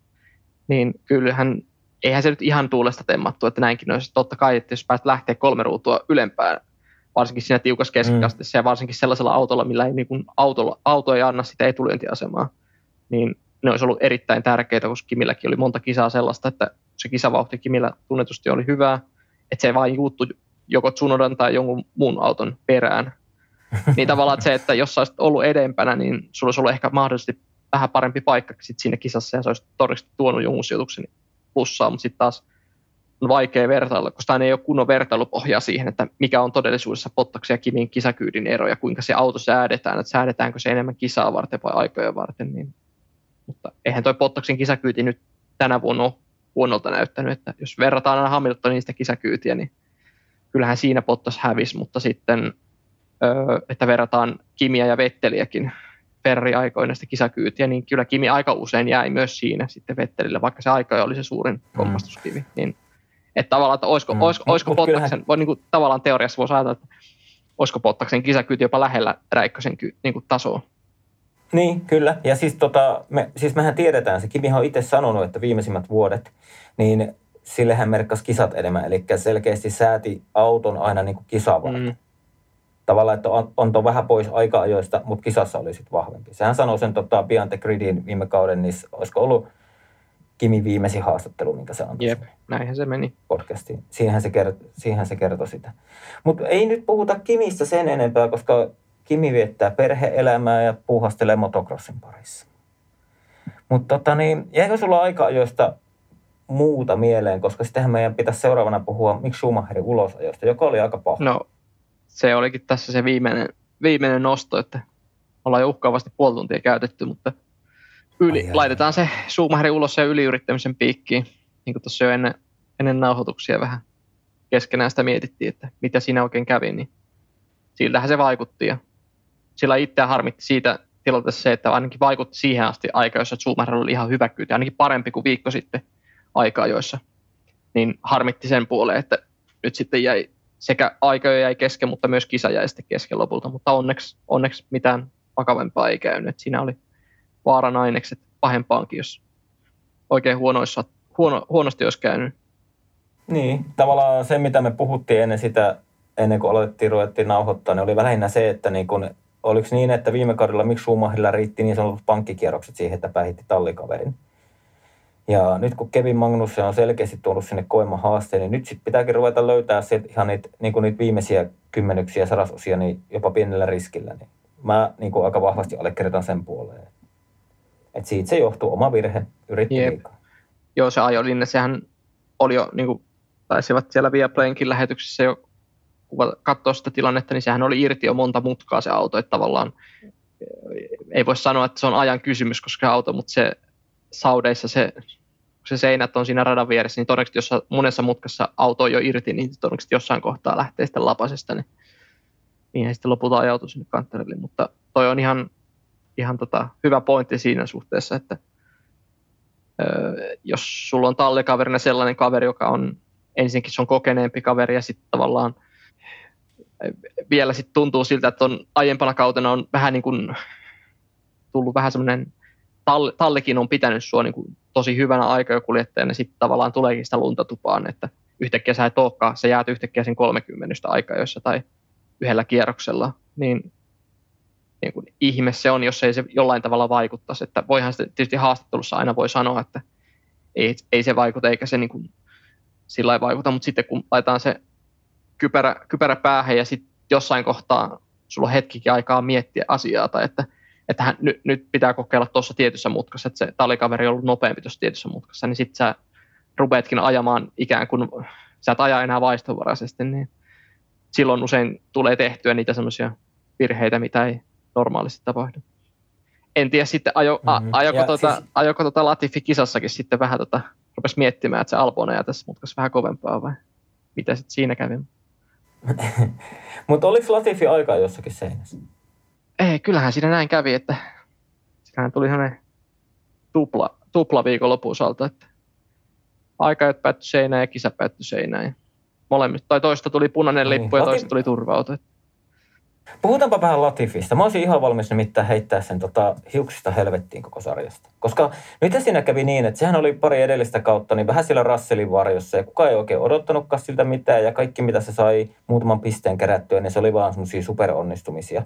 B: Niin kyllähän eihän se nyt ihan tuulesta temmattu, että näinkin olisi. Totta kai, että jos pääset lähteä kolme ruutua ylempään, varsinkin siinä tiukassa keskikastissa mm. ja varsinkin sellaisella autolla, millä ei, niin kuin autolla, auto ei anna sitä etulyöntiasemaa, niin ne olisi ollut erittäin tärkeitä, koska Kimilläkin oli monta kisaa sellaista, että se kisavauhti Kimillä tunnetusti oli hyvää, että se vain juuttu joko Tsunodan tai jonkun muun auton perään. niin tavallaan että se, että jos sä olisit ollut edempänä, niin sulla olisi ollut ehkä mahdollisesti vähän parempi paikka sit siinä kisassa ja se olisi todennäköisesti tuonut jonkun sijoituksen plussaa, mutta sitten taas vaikea vertailla, koska tämä ei ole kunnon vertailupohjaa siihen, että mikä on todellisuudessa Pottaksen ja Kimin kisakyydin ero ja kuinka se auto säädetään, että säädetäänkö se enemmän kisaa varten vai aikoja varten. Niin, mutta eihän toi Pottaksen kisakyyti nyt tänä vuonna ole huonolta näyttänyt, että jos verrataan aina Hamiltonin sitä kisakyytiä, niin kyllähän siinä Pottas hävisi, mutta sitten, että verrataan Kimiä ja Vetteliäkin, Ferrari-aikoina sitä kisakyytiä, niin kyllä Kimi aika usein jäi myös siinä sitten Vettelille, vaikka se aika oli se suurin mm. kompastuskivi. Niin, että tavallaan, että olisiko, mm. olisiko, olisiko Mut Pottaksen, voi, niin kuin, tavallaan teoriassa voisi ajatella, että olisiko Pottaksen kisakyyti jopa lähellä Räikkösen niin kuin, tasoa.
A: Niin, kyllä. Ja siis, tota, me, siis mehän tiedetään, se Kimihan on itse sanonut, että viimeisimmät vuodet, niin sillehän merkkasi kisat enemmän, eli selkeästi sääti auton aina niin kuin kisaa Mm tavallaan, että on, on vähän pois aika-ajoista, mutta kisassa oli sitten vahvempi. Sehän sanoi sen tota, Beyond the Gridin viime kauden, niin olisiko ollut Kimi viimeisin haastattelu, minkä se antoi.
B: Jep, näinhän se meni.
A: Podcastiin. Siihen se, kertoi, siihen se kertoi sitä. Mutta ei nyt puhuta Kimistä sen enempää, koska Kimi viettää perheelämää ja puuhastelee motocrossin parissa. Mutta tota, niin, jäikö sulla aika-ajoista muuta mieleen, koska sittenhän meidän pitäisi seuraavana puhua Mick Schumacherin ulosajosta, joka oli aika paha.
B: No se olikin tässä se viimeinen, viimeinen nosto, että ollaan jo uhkaavasti puoli tuntia käytetty, mutta yli, ai, ai, laitetaan ai. se Schumacherin ulos ja yliyrittämisen piikkiin, niin kuin tuossa jo ennen, ennen nauhoituksia vähän keskenään sitä mietittiin, että mitä siinä oikein kävi, niin siltähän se vaikutti. Ja sillä itse harmitti siitä tilanteessa se, että ainakin vaikutti siihen asti aika, jossa Schumacher oli ihan hyvä kyyti, ainakin parempi kuin viikko sitten aikaa, joissa niin harmitti sen puoleen, että nyt sitten jäi sekä aika jäi kesken, mutta myös kisa jäi sitten kesken lopulta, mutta onneksi, onneksi mitään vakavempaa ei käynyt. Et siinä oli vaaran ainekset pahempaankin, jos oikein huonoissa, huono, huonosti olisi käynyt.
A: Niin, tavallaan se, mitä me puhuttiin ennen sitä, ennen kuin aloitettiin, ruvettiin nauhoittaa, niin oli lähinnä se, että niin kun, oliko niin, että viime kaudella miksi Schumacherilla riitti niin sanotut pankkikierrokset siihen, että päihitti tallikaverin. Ja nyt kun Kevin Magnus on selkeästi tuonut sinne koema haasteen, niin nyt sitten pitääkin ruveta löytää se, ihan niitä, niin niitä viimeisiä kymmenyksiä ja sarasosia niin jopa pienellä riskillä. Niin mä niin aika vahvasti allekirjoitan sen puoleen. Et siitä se johtuu, oma virhe, yritti Jep. liikaa.
B: Joo, se ajolinne, sehän oli jo, niin kuin taisivat siellä Viaplayinkin lähetyksessä jo katsoa sitä tilannetta, niin sehän oli irti jo monta mutkaa se auto, että tavallaan ei voi sanoa, että se on ajan kysymys, koska se auto, mutta se saudeissa se, se seinät on siinä radan vieressä, niin todennäköisesti jos monessa mutkassa auto on jo irti, niin todennäköisesti jossain kohtaa lähtee sitten lapasesta, niin niin sitten lopulta ajautui sinne kantterille. Mutta toi on ihan, ihan tota, hyvä pointti siinä suhteessa, että jos sulla on tallikaverina sellainen kaveri, joka on ensinnäkin se on kokeneempi kaveri ja sitten tavallaan vielä sitten tuntuu siltä, että on aiempana kautena on vähän niin kuin tullut vähän semmoinen, tall, tallikin on pitänyt sua niin kuin tosi hyvänä aikakuljettajana, sitten tavallaan tuleekin sitä lunta tupaan, että yhtäkkiä sä et olekaan, sä jäät yhtäkkiä sen 30 aikajoissa tai yhdellä kierroksella, niin niin kuin ihme se on, jos ei se jollain tavalla vaikuttaisi. Että voihan se tietysti haastattelussa aina voi sanoa, että ei, ei se vaikuta eikä se niin kuin sillä vaikuta, mutta sitten kun laitetaan se kypärä, kypärä päähän ja sitten jossain kohtaa sulla on hetkikin aikaa miettiä asiaa tai että, että hän, nyt, nyt pitää kokeilla tuossa tietyssä mutkassa, että se tallikaveri on ollut nopeampi tuossa tietyssä mutkassa, niin sitten sä rupeatkin ajamaan ikään kuin, sä et aja enää vaistovaraisesti, niin silloin usein tulee tehtyä niitä semmoisia virheitä, mitä ei normaalisti tapahdu. En tiedä sitten, ajo, mm-hmm. a, ajoko, tuota, siis... ajoko tuota Latifi-kisassakin sitten vähän tota, rupesi miettimään, että se Albon ja tässä mutkassa vähän kovempaa vai mitä sitten siinä kävi?
A: Mutta oliko Latifi aikaa jossakin seinässä?
B: Ei, kyllähän siinä näin kävi, että siinähän tuli sellainen tupla, tupla viikonlopuusalta, että aika päättyi seinään ja kisa päättyi seinään. Molemmista, tai toista tuli punainen niin, lippu ja toista tuli turva
A: Puhutaanpa vähän Latifista. Mä olisin ihan valmis nimittäin heittää sen tota, hiuksista helvettiin koko sarjasta. Koska nyt siinä kävi niin, että sehän oli pari edellistä kautta niin vähän siellä Russellin varjossa ja kukaan ei oikein odottanutkaan siltä mitään ja kaikki mitä se sai muutaman pisteen kerättyä, niin se oli vaan semmoisia superonnistumisia.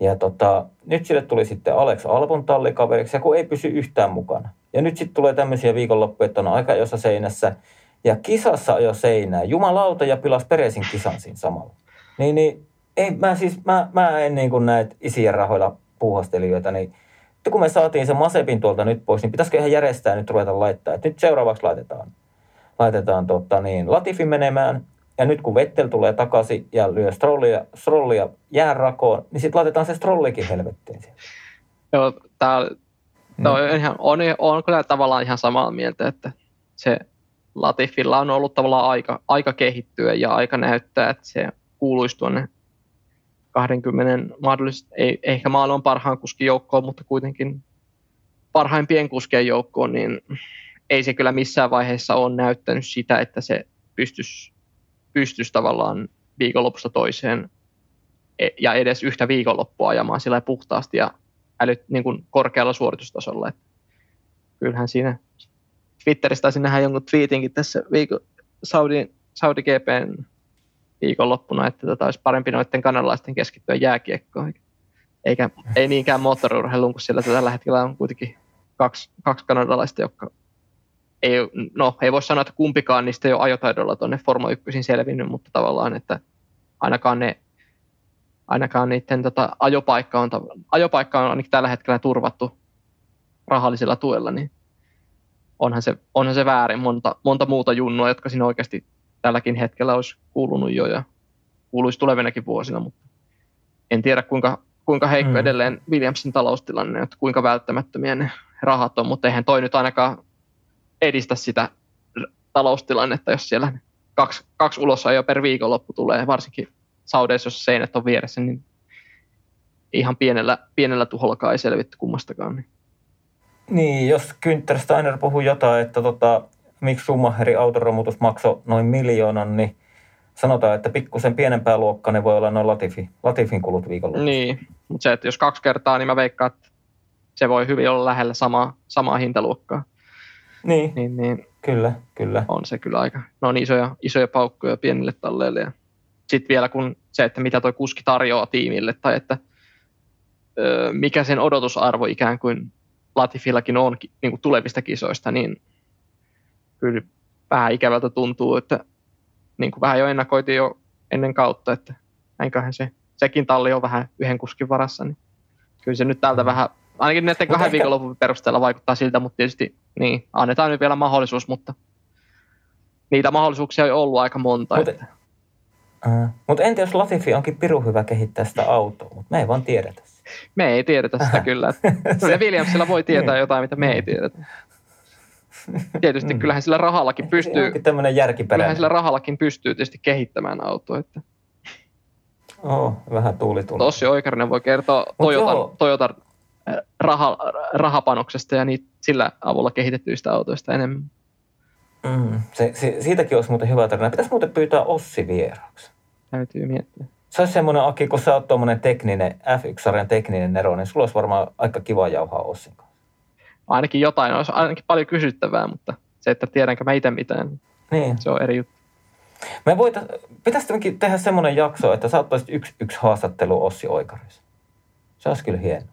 A: Ja tota, nyt sille tuli sitten Alex Albon tallikaveriksi ja kun ei pysy yhtään mukana. Ja nyt sitten tulee tämmöisiä viikonloppuja, että on aika jossa seinässä ja kisassa jo seinää. Jumalauta ja pilas Peresin kisan siinä samalla. Niin, niin ei, mä siis, mä, mä en niin kuin näitä isien rahoilla puuhastelijoita, niin kun me saatiin se Masepin tuolta nyt pois, niin pitäisikö ihan järjestää nyt ruveta laittaa. Et nyt seuraavaksi laitetaan, laitetaan tota niin, Latifi menemään. Ja nyt kun Vettel tulee takaisin ja lyö strollia, strollia jäärakoon, niin sitten laitetaan se strollikin helvettiin siellä.
B: Joo, tää, tää on, mm. ihan, on, on kyllä tavallaan ihan samaa mieltä, että se Latifilla on ollut tavallaan aika, aika kehittyä ja aika näyttää, että se kuuluisi tuonne 20 mahdollisesti, ei ehkä maailman parhaan kuskin joukkoon, mutta kuitenkin parhaimpien kuskien joukkoon, niin ei se kyllä missään vaiheessa ole näyttänyt sitä, että se pystyisi, pystyisi tavallaan viikonlopusta toiseen e, ja edes yhtä viikonloppua ajamaan sillä puhtaasti ja älyt, niin kuin korkealla suoritustasolla. Että kyllähän siinä Twitteristä taisin nähdä jonkun tweetinkin tässä viikon Saudi, Saudi GPn viikonloppuna, että tota olisi parempi noiden kanalaisten keskittyä jääkiekkoon. Eikä, ei niinkään moottoriurheiluun, kun siellä tällä hetkellä on kuitenkin kaksi, kaksi kanadalaista, jotka ei, no, ei voi sanoa, että kumpikaan niistä ei ole ajotaidolla tuonne Forma 1 selvinnyt, mutta tavallaan, että ainakaan ne ainakaan niiden tota, ajopaikka, on, ajopaikka on ainakin tällä hetkellä turvattu rahallisella tuella, niin onhan se, onhan se väärin monta, monta muuta junnua, jotka siinä oikeasti tälläkin hetkellä olisi kuulunut jo ja kuuluisi tulevinakin vuosina, mutta en tiedä kuinka, kuinka heikko mm. edelleen Williamsin taloustilanne, että kuinka välttämättömiä ne rahat on, mutta eihän toi nyt ainakaan edistä sitä taloustilannetta, jos siellä kaksi, kaksi ulossa jo per viikonloppu tulee, varsinkin Saudeissa, jos seinät on vieressä, niin ihan pienellä, pienellä tuhollakaan ei selvitty kummastakaan. Niin.
A: Niin, jos Günther Steiner puhuu jotain, että tota, miksi Schumacherin autoromutus maksoi noin miljoonan, niin sanotaan, että pikkusen pienempää luokkaa ne voi olla noin Latifi, Latifin kulut viikolla.
B: Niin, mutta se, että jos kaksi kertaa, niin mä veikkaan, että se voi hyvin olla lähellä samaa, samaa hintaluokkaa.
A: Niin.
B: niin, niin
A: Kyllä, kyllä.
B: On se kyllä aika. Ne on isoja, isoja paukkoja pienille talleille. Ja sitten vielä kun se, että mitä tuo kuski tarjoaa tiimille tai että ö, mikä sen odotusarvo ikään kuin Latifillakin on niin kuin tulevista kisoista, niin kyllä vähän ikävältä tuntuu, että niin kuin vähän jo ennakoitiin jo ennen kautta, että näinköhän se, sekin talli on vähän yhden kuskin varassa, niin kyllä se nyt täältä mm. vähän, ainakin näiden kahden ehkä... viikonlopun perusteella vaikuttaa siltä, mutta tietysti niin, annetaan nyt vielä mahdollisuus, mutta niitä mahdollisuuksia on ollut aika monta. Mutta että...
A: Uh, mutta entä jos Latifi onkin piru hyvä kehittää sitä autoa, mutta me ei vaan tiedetä
B: Me ei tiedetä sitä kyllä. No, ja Williamsilla voi tietää niin. jotain, mitä me ei tiedetä. Tietysti mm. kyllähän sillä rahallakin pystyy, kyllähän sillä rahallakin pystyy tietysti kehittämään autoa. Että.
A: Oh, vähän tuulitunut.
B: Tossi Oikarinen voi kertoa Toyotan, Toyotan äh, raha, rahapanoksesta ja niitä, sillä avulla kehitettyistä autoista enemmän.
A: Mm, se, se, siitäkin olisi muuten hyvä tarina. Pitäisi muuten pyytää Ossi vieraaksi.
B: Täytyy miettiä.
A: Se olisi semmoinen, Aki, kun sä oot tuommoinen tekninen, F1-sarjan tekninen nero, niin sulla olisi varmaan aika kiva jauhaa Ossin.
B: Ainakin jotain, olisi ainakin paljon kysyttävää, mutta se, että tiedänkö mä itse mitään, niin. se on eri juttu.
A: Me voita, pitäisi tehdä semmoinen jakso, että sä ottaisit yksi, yksi haastattelu Ossi Oikarissa. Se olisi kyllä hieno.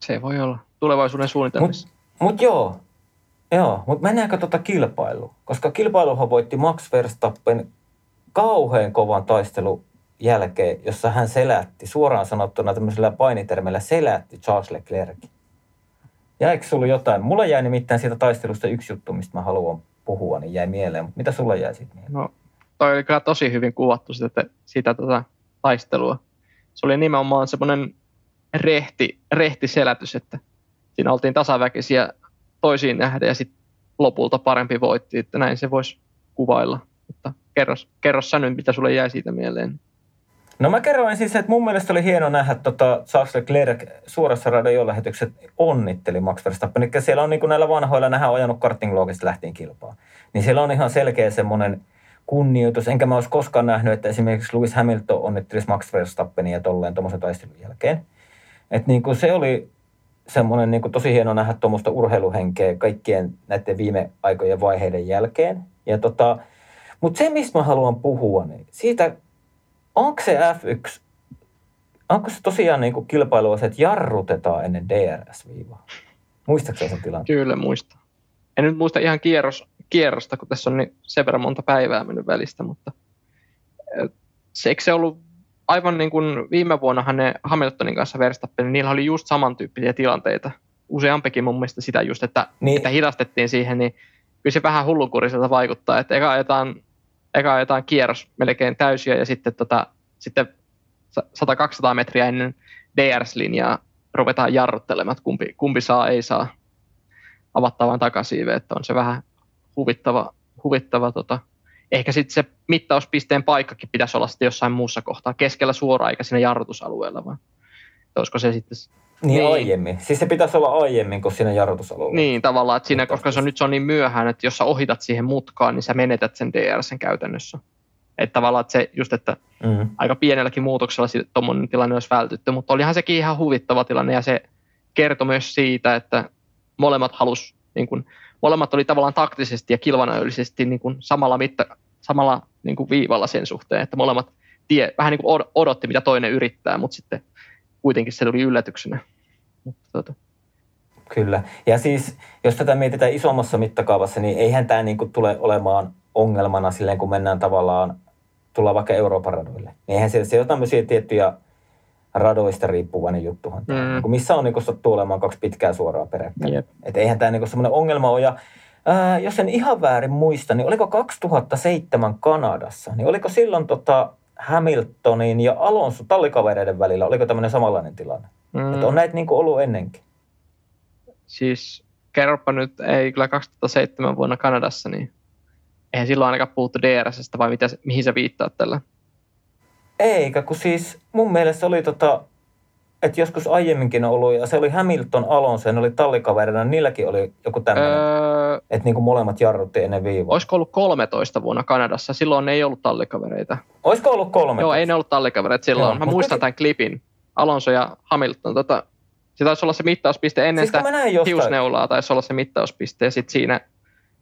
B: Se voi olla tulevaisuuden suunnitelmissa.
A: Mutta mut joo, joo mutta mennäänkö tuota kilpailuun? Koska kilpailuhan voitti Max Verstappen kauhean kovan taistelun jälkeen, jossa hän selätti, suoraan sanottuna tämmöisellä painitermillä selätti Charles Leclerc. Jäikö sulla jotain? Mulla jäi nimittäin siitä taistelusta yksi juttu, mistä mä haluan puhua, niin jäi mieleen. Mutta mitä sulla jäi siitä mieleen?
B: No, toi oli kyllä tosi hyvin kuvattu sitä, sitä tota, taistelua. Se oli nimenomaan semmoinen rehti, rehti selätys, että siinä oltiin tasaväkisiä toisiin nähden ja sitten lopulta parempi voitti, että näin se voisi kuvailla. Mutta kerros, kerros sä nyt, mitä sulle jäi siitä mieleen.
A: No mä kerroin siis, että mun mielestä oli hieno nähdä tota Charles Leclerc suorassa radiolähetykset onnitteli Max Verstappen. Eli siellä on niin kuin näillä vanhoilla, nähdään ajanut karting lähtien kilpaa. Niin siellä on ihan selkeä semmoinen kunnioitus. Enkä mä olisi koskaan nähnyt, että esimerkiksi Lewis Hamilton onnittelisi Max Verstappenia tolleen tuommoisen taistelun jälkeen. Että niin kuin se oli semmoinen niin kuin tosi hieno nähdä tuommoista urheiluhenkeä kaikkien näiden viime aikojen vaiheiden jälkeen. Ja tota, mutta se, mistä mä haluan puhua, niin siitä onko se F1, onko se tosiaan niin kuin kilpailua se, että jarrutetaan ennen DRS-viivaa? Muistatko sen tilanteen?
B: Kyllä muista. En nyt muista ihan kierros, kierrosta, kun tässä on niin sen verran monta päivää mennyt välistä, mutta se, eikö se ollut aivan niin kuin viime vuonna ne Hamiltonin kanssa Verstappen, niin niillä oli just samantyyppisiä tilanteita. Useampikin mun mielestä sitä just, että, niin. että hidastettiin siihen, niin kyllä se vähän hullunkuriselta vaikuttaa, että eka ajetaan eka ajetaan kierros melkein täysiä ja sitten, tota, sitten 100-200 metriä ennen DRS-linjaa ruvetaan jarruttelemaan, että kumpi, kumpi saa, ei saa avattavan takasiive, että on se vähän huvittava, huvittava tota. ehkä sitten se mittauspisteen paikkakin pitäisi olla sitten jossain muussa kohtaa, keskellä suoraan eikä siinä jarrutusalueella, vaan olisiko se sitten
A: niin, niin, aiemmin. Siis se pitäisi olla aiemmin kuin siinä jarrutusalueella.
B: Niin, tavallaan, että siinä, koska se on, nyt se on niin myöhään, että jos sä ohitat siihen mutkaan, niin sä menetät sen DRSn käytännössä. Että tavallaan, että se just, että mm. aika pienelläkin muutoksella tuommoinen tilanne olisi vältytty, mutta olihan sekin ihan huvittava tilanne ja se kertoi myös siitä, että molemmat halus, niin kuin, molemmat oli tavallaan taktisesti ja kilvanäöllisesti niin kuin samalla, mitta, samalla niin kuin viivalla sen suhteen, että molemmat tie, vähän niin kuin odotti, mitä toinen yrittää, mutta sitten kuitenkin se tuli yllätyksenä. Mutta, tuota.
A: Kyllä. Ja siis, jos tätä mietitään isommassa mittakaavassa, niin eihän tämä niin kuin tule olemaan ongelmana silleen, kun mennään tavallaan, tullaan vaikka Euroopan radoille. Niin eihän se, se on tämmöisiä tiettyjä radoista riippuvainen juttuhan. Mm. Niin missä on niin sattuu olemaan kaksi pitkää suoraa peräkkäin. Yep. Että eihän tämä niin semmoinen ongelma ole. Ja ää, jos en ihan väärin muista, niin oliko 2007 Kanadassa, niin oliko silloin tota, Hamiltonin ja Alonso tallikavereiden välillä, oliko tämmöinen samanlainen tilanne? Mm. Että on näitä niin kuin ollut ennenkin.
B: Siis kerropa nyt, ei kyllä 2007 vuonna Kanadassa, niin eihän silloin ainakaan puhuttu DRSstä vai mitä, mihin sä viittaat tällä?
A: Eikä, kun siis mun mielestä oli tota, että joskus aiemminkin on ollut, ja se oli Hamilton Alonso, ne oli tallikaverina, niilläkin oli joku tämmöinen, öö, että niin kuin molemmat jarrutti ennen viivaa.
B: Olisiko ollut 13 vuonna Kanadassa? Silloin ei ollut tallikavereita.
A: Olisiko ollut 13?
B: Joo, ei ne ollut tallikavereita silloin. Joo, Mä muistan tämän klipin. Alonso ja Hamilton. Tota, se taisi olla se mittauspiste ennen siis sitä hiusneulaa, taisi olla se mittauspiste, ja sitten siinä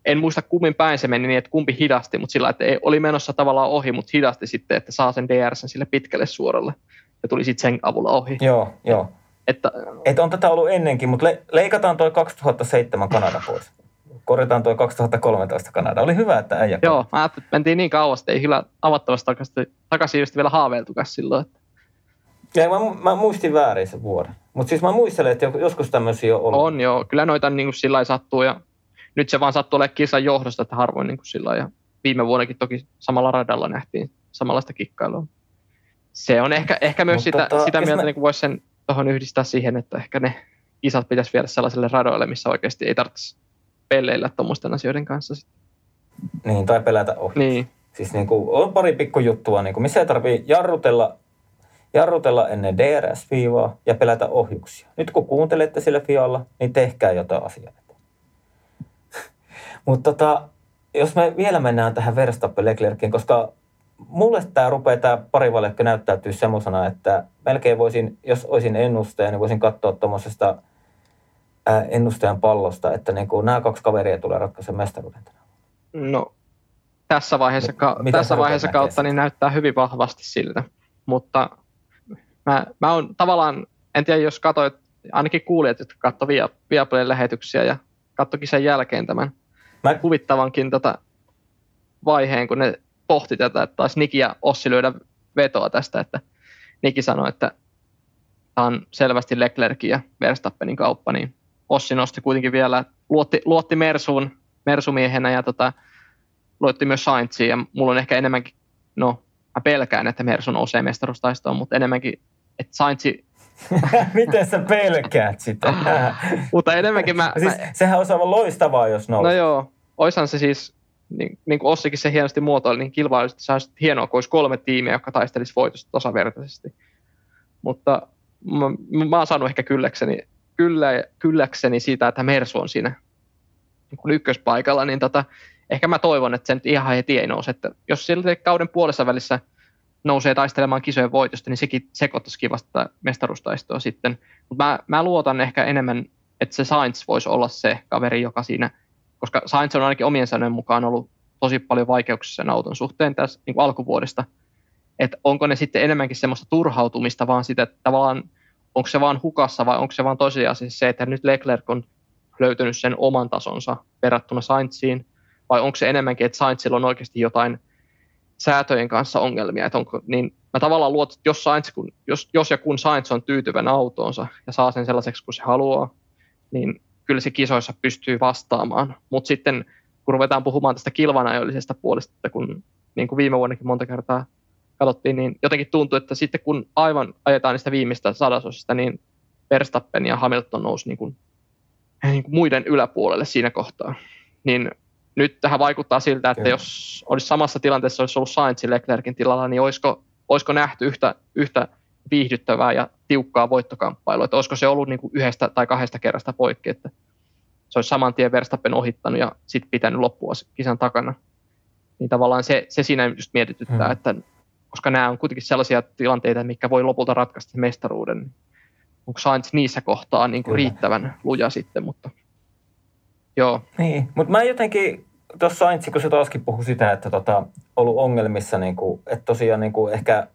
B: en muista kummin päin se meni niin, että kumpi hidasti, mutta sillä että ei, oli menossa tavallaan ohi, mutta hidasti sitten, että saa sen DRS sille pitkälle suoralle ja tuli sitten sen avulla ohi.
A: Joo, joo.
B: Että,
A: Et on tätä ollut ennenkin, mutta le- leikataan toi 2007 Kanada pois. Korjataan toi 2013 Kanada. Oli hyvä, että äijä
B: joo, mä ajattelin, että mentiin niin kauas, että ei kyllä avattavasti takaisin, takaisin just vielä haaveiltukas silloin. Että.
A: Ja mä, mä muistin väärin sen vuoden. Mutta siis mä muistelen, että joskus tämmöisiä on ollut.
B: On joo, kyllä noita niin kuin sillä sattuu ja nyt se vaan sattuu olemaan kisan johdosta, että harvoin niin kuin sillä ja viime vuonnakin toki samalla radalla nähtiin samanlaista kikkailua. Se on ehkä, ehkä myös sitä, tota, sitä mieltä, mä... niin voisi sen tuohon yhdistää siihen, että ehkä ne kisat pitäisi viedä sellaiselle radoille, missä oikeasti ei tarvitse pelleillä tuommoisten asioiden kanssa.
A: Niin, tai pelätä ohi.
B: Niin.
A: Siis niin kuin, on pari pikkujuttua, niin kuin, missä ei tarvitse jarrutella, jarrutella ennen DRS-viivaa ja pelätä ohjuksia. Nyt kun kuuntelette sillä fialla, niin tehkää jotain asiaa. Mutta tota, jos me vielä mennään tähän Verstappen Leclerkin, koska mulle tämä rupeaa tämä parivaljakko näyttäytyy semmoisena, että melkein voisin, jos olisin ennustaja, niin voisin katsoa tuommoisesta ennustajan pallosta, että niin kuin nämä kaksi kaveria tulee ratkaisemaan mestaruuden
B: No, tässä vaiheessa, ka- tässä vaiheessa kautta niin näyttää hyvin vahvasti siltä, mutta mä, mä oon tavallaan, en tiedä jos katsoit, ainakin kuulijat, jotka katsoivat Viaplayn lähetyksiä ja katsoikin sen jälkeen tämän mä... huvittavankin tota vaiheen, kun ne pohti tätä, että taisi Niki ja Ossi lyödä vetoa tästä, että Niki sanoi, että tämä on selvästi Leclerkin ja Verstappenin kauppa, niin Ossi nosti kuitenkin vielä, luotti, luotti Mersuun, Mersumiehenä ja tota, luotti myös Saintsiin ja mulla on ehkä enemmänkin, no mä pelkään, että Mersu nousee mestaruustaistoon, mutta enemmänkin, että Saintsi
A: Miten sä pelkäät sitä?
B: mutta enemmänkin mä...
A: Siis, sehän olisi aivan loistavaa, jos nousee.
B: No joo, oishan se siis niin, niin kuin Ossikin se hienosti muotoili, niin kilpailusta saisi hienoa, kun olisi kolme tiimiä, jotka taistelisi voitosta tasavertaisesti. Mutta mä, mä oon saanut ehkä kylläkseni, kyllä, kylläkseni siitä, että Mersu on siinä niin kuin ykköspaikalla, niin tota, ehkä mä toivon, että se nyt ihan heti ei nouse. Että jos silti kauden puolessa välissä nousee taistelemaan kisojen voitosta, niin sekin sekoittaisi kivasta mestaruustaistoa sitten. Mutta mä, mä luotan ehkä enemmän, että se Sainz voisi olla se kaveri, joka siinä – koska Sainz on ainakin omien sanojen mukaan ollut tosi paljon vaikeuksia sen auton suhteen tässä niin kuin alkuvuodesta. Että onko ne sitten enemmänkin semmoista turhautumista, vaan sitä, että tavallaan onko se vaan hukassa vai onko se vaan tosiasiassa se, että nyt Leclerc on löytänyt sen oman tasonsa verrattuna Sainziin, vai onko se enemmänkin, että Sainzilla on oikeasti jotain säätöjen kanssa ongelmia, että onko, niin mä tavallaan luotan, että jos, Sainz, kun, jos, jos ja kun Sainz on tyytyväinen autoonsa ja saa sen sellaiseksi kuin se haluaa, niin kyllä se kisoissa pystyy vastaamaan. Mutta sitten kun ruvetaan puhumaan tästä kilvanajollisesta puolesta, että kun niin kuin viime vuonnakin monta kertaa katsottiin, niin jotenkin tuntuu, että sitten kun aivan ajetaan niistä viimeistä sadasosista, niin Verstappen ja Hamilton nousi niin kuin, niin kuin muiden yläpuolelle siinä kohtaa. Niin nyt tähän vaikuttaa siltä, että jos olisi samassa tilanteessa olisi ollut Sainz Leclerkin tilalla, niin olisiko, olisiko nähty yhtä, yhtä viihdyttävää ja tiukkaa voittokamppailua. Että olisiko se ollut niin kuin yhdestä tai kahdesta kerrasta poikki, että se olisi saman tien Verstappen ohittanut ja sitten pitänyt loppua kisan takana. Niin tavallaan se, se siinä just mietityttää, hmm. että koska nämä on kuitenkin sellaisia tilanteita, mikä voi lopulta ratkaista mestaruuden. Onko Sainz niissä kohtaa niin kuin riittävän luja sitten, mutta joo.
A: Niin, mutta mä jotenkin tuossa Sainz, kun se taaskin puhui sitä, että tota, ollut ongelmissa, niin kuin, että tosiaan niin kuin ehkä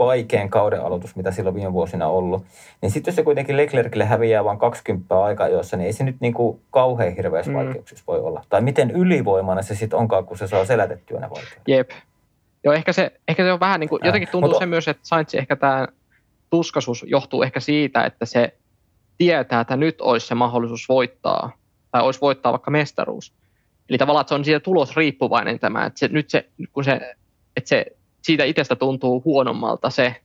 A: vaikein kauden aloitus, mitä silloin viime vuosina ollut. Niin sitten jos se kuitenkin Leclercille häviää vain 20 aikaa jossa, niin ei se nyt niin kuin kauhean hirveässä mm. vaikeuksissa voi olla. Tai miten ylivoimainen se sitten onkaan, kun se saa selätettyä ne vaikeudet.
B: Jep. Joo, ehkä se, ehkä se on vähän niin kuin, jotenkin tuntuu Mutta, se myös, että Sainz ehkä tämä tuskaisuus johtuu ehkä siitä, että se tietää, että nyt olisi se mahdollisuus voittaa, tai olisi voittaa vaikka mestaruus. Eli tavallaan, että se on siitä tulos riippuvainen tämä, että se, nyt se, kun se, että se siitä itsestä tuntuu huonommalta se,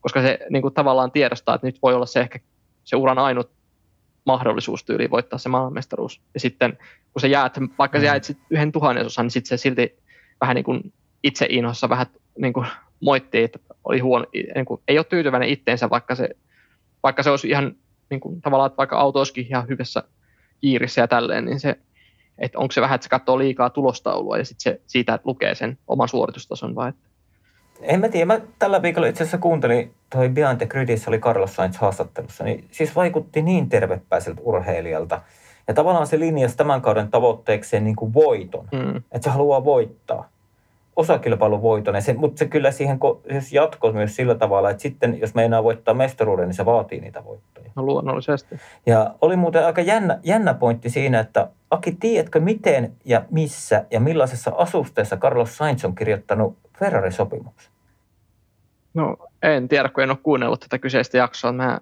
B: koska se niin kuin tavallaan tiedostaa, että nyt voi olla se ehkä se uran ainut mahdollisuus tyyli voittaa se maailmanmestaruus. Ja sitten kun se jäät, vaikka mm. sä jäät sit yhden tuhannesosan, niin sitten se silti vähän niin kuin itse inhossa vähän niin kuin moittii, että oli huono, niin kuin, ei ole tyytyväinen itteensä, vaikka se, vaikka se olisi ihan niin kuin, tavallaan, että vaikka auto olisikin ihan hyvässä kiirissä ja tälleen, niin se, että onko se vähän, että se katsoo liikaa tulostaulua ja sitten se siitä lukee sen oman suoritustason vai että
A: en mä tiedä, mä tällä viikolla itse asiassa kuuntelin, toi Beyond the Gridissä oli Carlos Sainz haastattelussa, niin siis vaikutti niin tervepäiseltä urheilijalta. Ja tavallaan se linjasi tämän kauden tavoitteekseen niin kuin voiton,
B: Mm.
A: että se haluaa voittaa osakilpailun voiton, ja se, mutta se kyllä siihen siis jatkoi myös sillä tavalla, että sitten jos meinaa voittaa mestaruuden, niin se vaatii niitä voittoja.
B: No luonnollisesti.
A: Ja oli muuten aika jännä, jännä pointti siinä, että Aki, tiedätkö miten ja missä ja millaisessa asusteessa Carlos Sainz on kirjoittanut Ferrari-sopimuksen?
B: No en tiedä, kun en ole kuunnellut tätä kyseistä jaksoa. Mä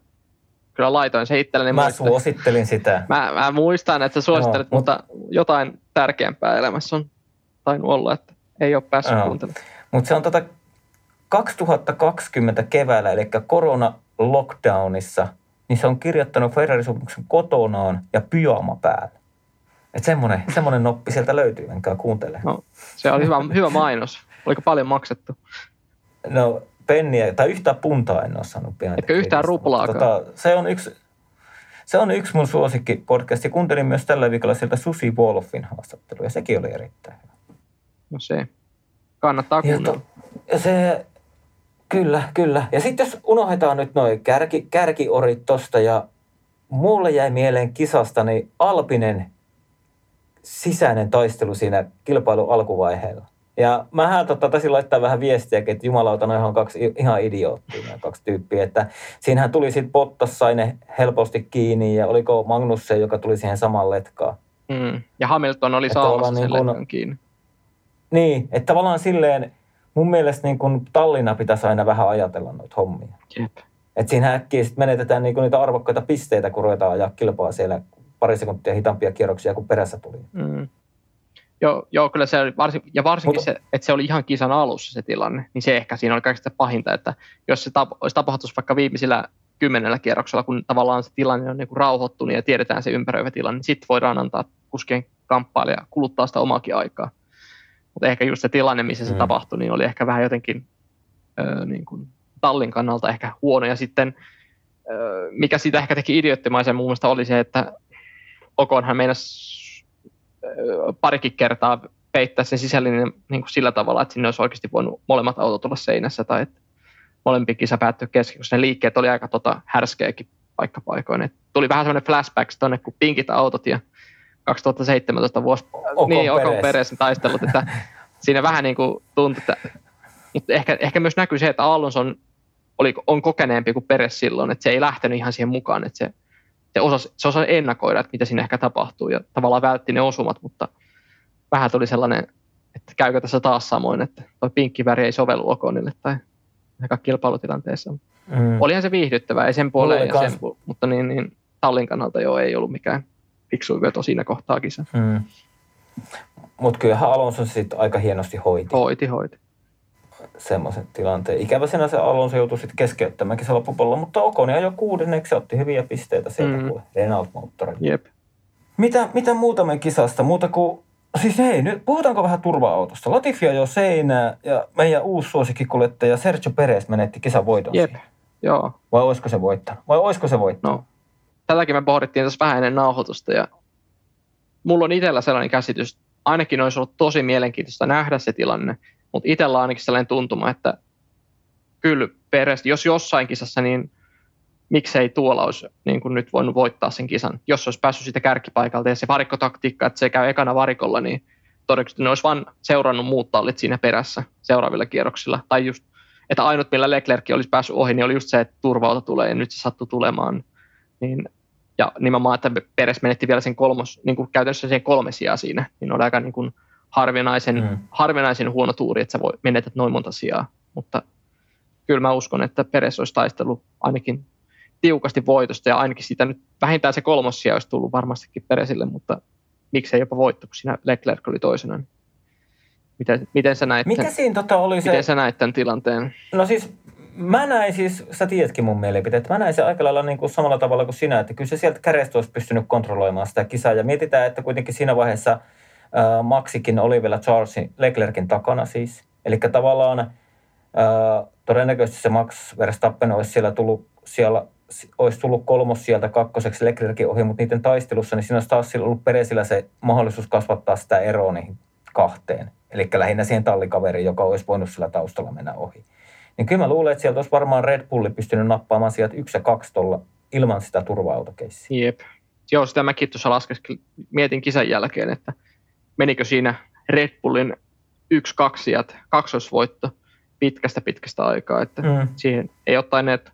B: kyllä laitoin se itselleni.
A: Mä
B: muistin.
A: suosittelin sitä.
B: Mä, mä muistan, että sä suosittelet,
A: Joo,
B: mutta jotain tärkeämpää elämässä on tainnut olla, että ei ole päässyt
A: Joo.
B: kuuntelemaan.
A: Mutta se on tota 2020 keväällä, eli korona-lockdownissa, niin se on kirjoittanut Ferrari-sopimuksen kotonaan ja pyjama päällä. Että semmoinen, semmoinen noppi sieltä löytyy, menkää kuuntele.
B: No, se oli hyvä, hyvä mainos. Oliko paljon maksettu?
A: No penniä, tai yhtään puntaa en ole saanut pian.
B: Etkö yhtään ruplaakaan?
A: Tota, se on yksi, se on yksi mun suosikki podcasti. Kuuntelin myös tällä viikolla sieltä Susi Wolfin haastattelu, ja sekin oli erittäin hyvä.
B: No se. Kannattaa
A: Ja
B: kuunnella.
A: to- ja se, kyllä, kyllä. Ja sitten jos unohdetaan nyt noin kärki, kärkiorit tosta, ja mulle jäi mieleen kisasta niin Alpinen sisäinen taistelu siinä kilpailun alkuvaiheella. Ja mähän tota, taisin laittaa vähän viestiäkin, että jumalauta, noihan on kaksi ihan idioottia, kaksi tyyppiä. Että siinähän tuli sitten Bottas sai ne helposti kiinni ja oliko Magnussen, joka tuli siihen samaan letkaan.
B: Mm. Ja Hamilton oli
A: Että
B: saamassa sen
A: niin kun-
B: kiinni.
A: Niin, että tavallaan silleen mun mielestä niin kun Tallinna pitäisi aina vähän ajatella noita hommia.
B: Jep.
A: Et siinä äkkiä sit menetetään niinku niitä arvokkaita pisteitä, kun ruvetaan ajaa kilpaa siellä pari sekuntia hitaampia kierroksia kuin perässä tuli.
B: Mm. Joo, joo, kyllä se oli varsin, ja varsinkin
A: Mutta-
B: se, että se oli ihan kisan alussa se tilanne, niin se ehkä siinä oli kaikista pahinta, että jos se tap, olisi tapahtunut vaikka viimeisillä kymmenellä kierroksella, kun tavallaan se tilanne on niin kuin rauhoittunut ja tiedetään se ympäröivä tilanne, niin sitten voidaan antaa kuskien kamppailla ja kuluttaa sitä omaakin aikaa. Mutta ehkä just se tilanne, missä se
A: Mm.
B: tapahtui, niin oli ehkä vähän jotenkin ö, niin kuin tallin kannalta ehkä huono. Ja sitten ö, mikä siitä ehkä teki idioottimaisen muun muassa oli se, että Okonhan meinasi parikin kertaa peittää sen sisällinen niin kuin sillä tavalla, että sinne olisi oikeasti voinut molemmat autot olla seinässä tai että molempi kisa päättyi kesken, koska ne liikkeet oli aika tota, härskeäkin paikkapaikoin. Et tuli vähän semmoinen flashbacks tuonne, kun pinkit autot ja 2017 vuosi,
A: Ocon
B: niin,
A: Perez.
B: Perezin taistelut, että siinä vähän niin kuin tuntui, että mutta ehkä, ehkä myös näkyy se, että Alonso on, oli, on kokeneempi kuin Peres silloin, että se ei lähtenyt ihan siihen mukaan, että se, se, osasi, se osasi ennakoida, että mitä siinä ehkä tapahtuu ja tavallaan vältti ne osumat, mutta vähän tuli sellainen, että käykö tässä taas samoin, että tuo pinkki väri ei sovellu Oconille tai aika kilpailutilanteessa.
A: Mm.
B: Olihan se viihdyttävää, ei sen puoleen, ja sen, mutta niin, niin tallin kannalta jo ei ollut mikään fiksu veto siinä kohtaa kisa.
A: Mm. Mutta kyllähän Alonso sitten aika hienosti hoiti
B: Hoiti, hoiti.
A: Semmoisen tilanteen. Ikäväisenä se Alonso joutui sitten keskeyttämään kisan loppupuolella, mutta Ocon jo kuudenneksi se otti hyviä pisteitä sieltä
B: Mm.
A: mm. Renault-moottorilla.
B: Jep.
A: Mitä, mitä muuta me kisasta? Muuta kuin, siis hei, nyt puhutaanko vähän turva-autosta? Latifi jo seinää ja meidän uusi suosikkikuljettaja Sergio Perez menetti kisan voiton.
B: Jep.
A: siihen.
B: Joo.
A: Vai olisiko se voittanut? Vai olisiko se voittanut?
B: No, tätäkin me pohdittiin tässä vähän ennen nauhoitusta ja mulla on itsellä sellainen käsitys, ainakin olisi ollut tosi mielenkiintoista nähdä se tilanne, mutta itsellä on ainakin sellainen tuntuma, että kyllä Peres, jos jossain kisassa, niin miksei tuolla olisi niin kuin nyt voinut voittaa sen kisan, jos olisi päässyt siitä kärkipaikalta ja se varikkotaktiikka, että se käy ekana varikolla, niin todennäköisesti ne olisi vain seurannut muut tallit siinä perässä seuraavilla kierroksilla. Tai just, että ainut millä Leclerc olisi päässyt ohi, niin oli just se, että turvauta tulee ja nyt se sattui tulemaan. Niin, ja nimenomaan, että Peres menetti vielä sen kolmos, niin kuin käytännössä sen kolme sijaa siinä, niin oli aika niin kuin harvinaisen,
A: Mm.
B: harvinaisen huono tuuri, että sä voi, menetät noin monta sijaa. Mutta kyllä mä uskon, että Peres olisi taistellut ainakin tiukasti voitosta ja ainakin sitä nyt vähintään se kolmos sija olisi tullut varmastikin Peresille, mutta miksei jopa voitto, kun siinä Leclerc oli toisena. niin Miten, miten, sä näit,
A: Mikä
B: tämän,
A: siinä tota oli se?
B: miten sä näit tämän tilanteen?
A: No siis mä näin siis, sä tiedätkin mun mielipiteet, mä näin se aika lailla niin kuin samalla tavalla kuin sinä, että kyllä se sieltä kädestä olisi pystynyt kontrolloimaan sitä kisaa. Ja mietitään, että kuitenkin siinä vaiheessa äh, Maxikin oli vielä Charlesin, Leclerkin takana siis. Eli tavallaan äh, todennäköisesti se Max Verstappen olisi siellä tullut, siellä, olisi tullut kolmos sieltä kakkoseksi Leclerkin ohi, mutta niiden taistelussa, niin siinä olisi taas ollut Peresillä se mahdollisuus kasvattaa sitä eroa niihin kahteen. Eli lähinnä siihen tallikaveriin, joka olisi voinut sillä taustalla mennä ohi. Niin kyllä mä luulen, että sieltä olisi varmaan Red Bulli pystynyt nappaamaan sieltä yksi ja kaksi tuolla ilman sitä turva-autokeissiä.
B: Jep. joo, sitä mäkin tuossa laskeskelin, mietin kisan jälkeen, että menikö siinä Red Bullin yksi kaksijat, kaksoisvoitto pitkästä pitkästä aikaa, että mm. siihen ei ottaneet,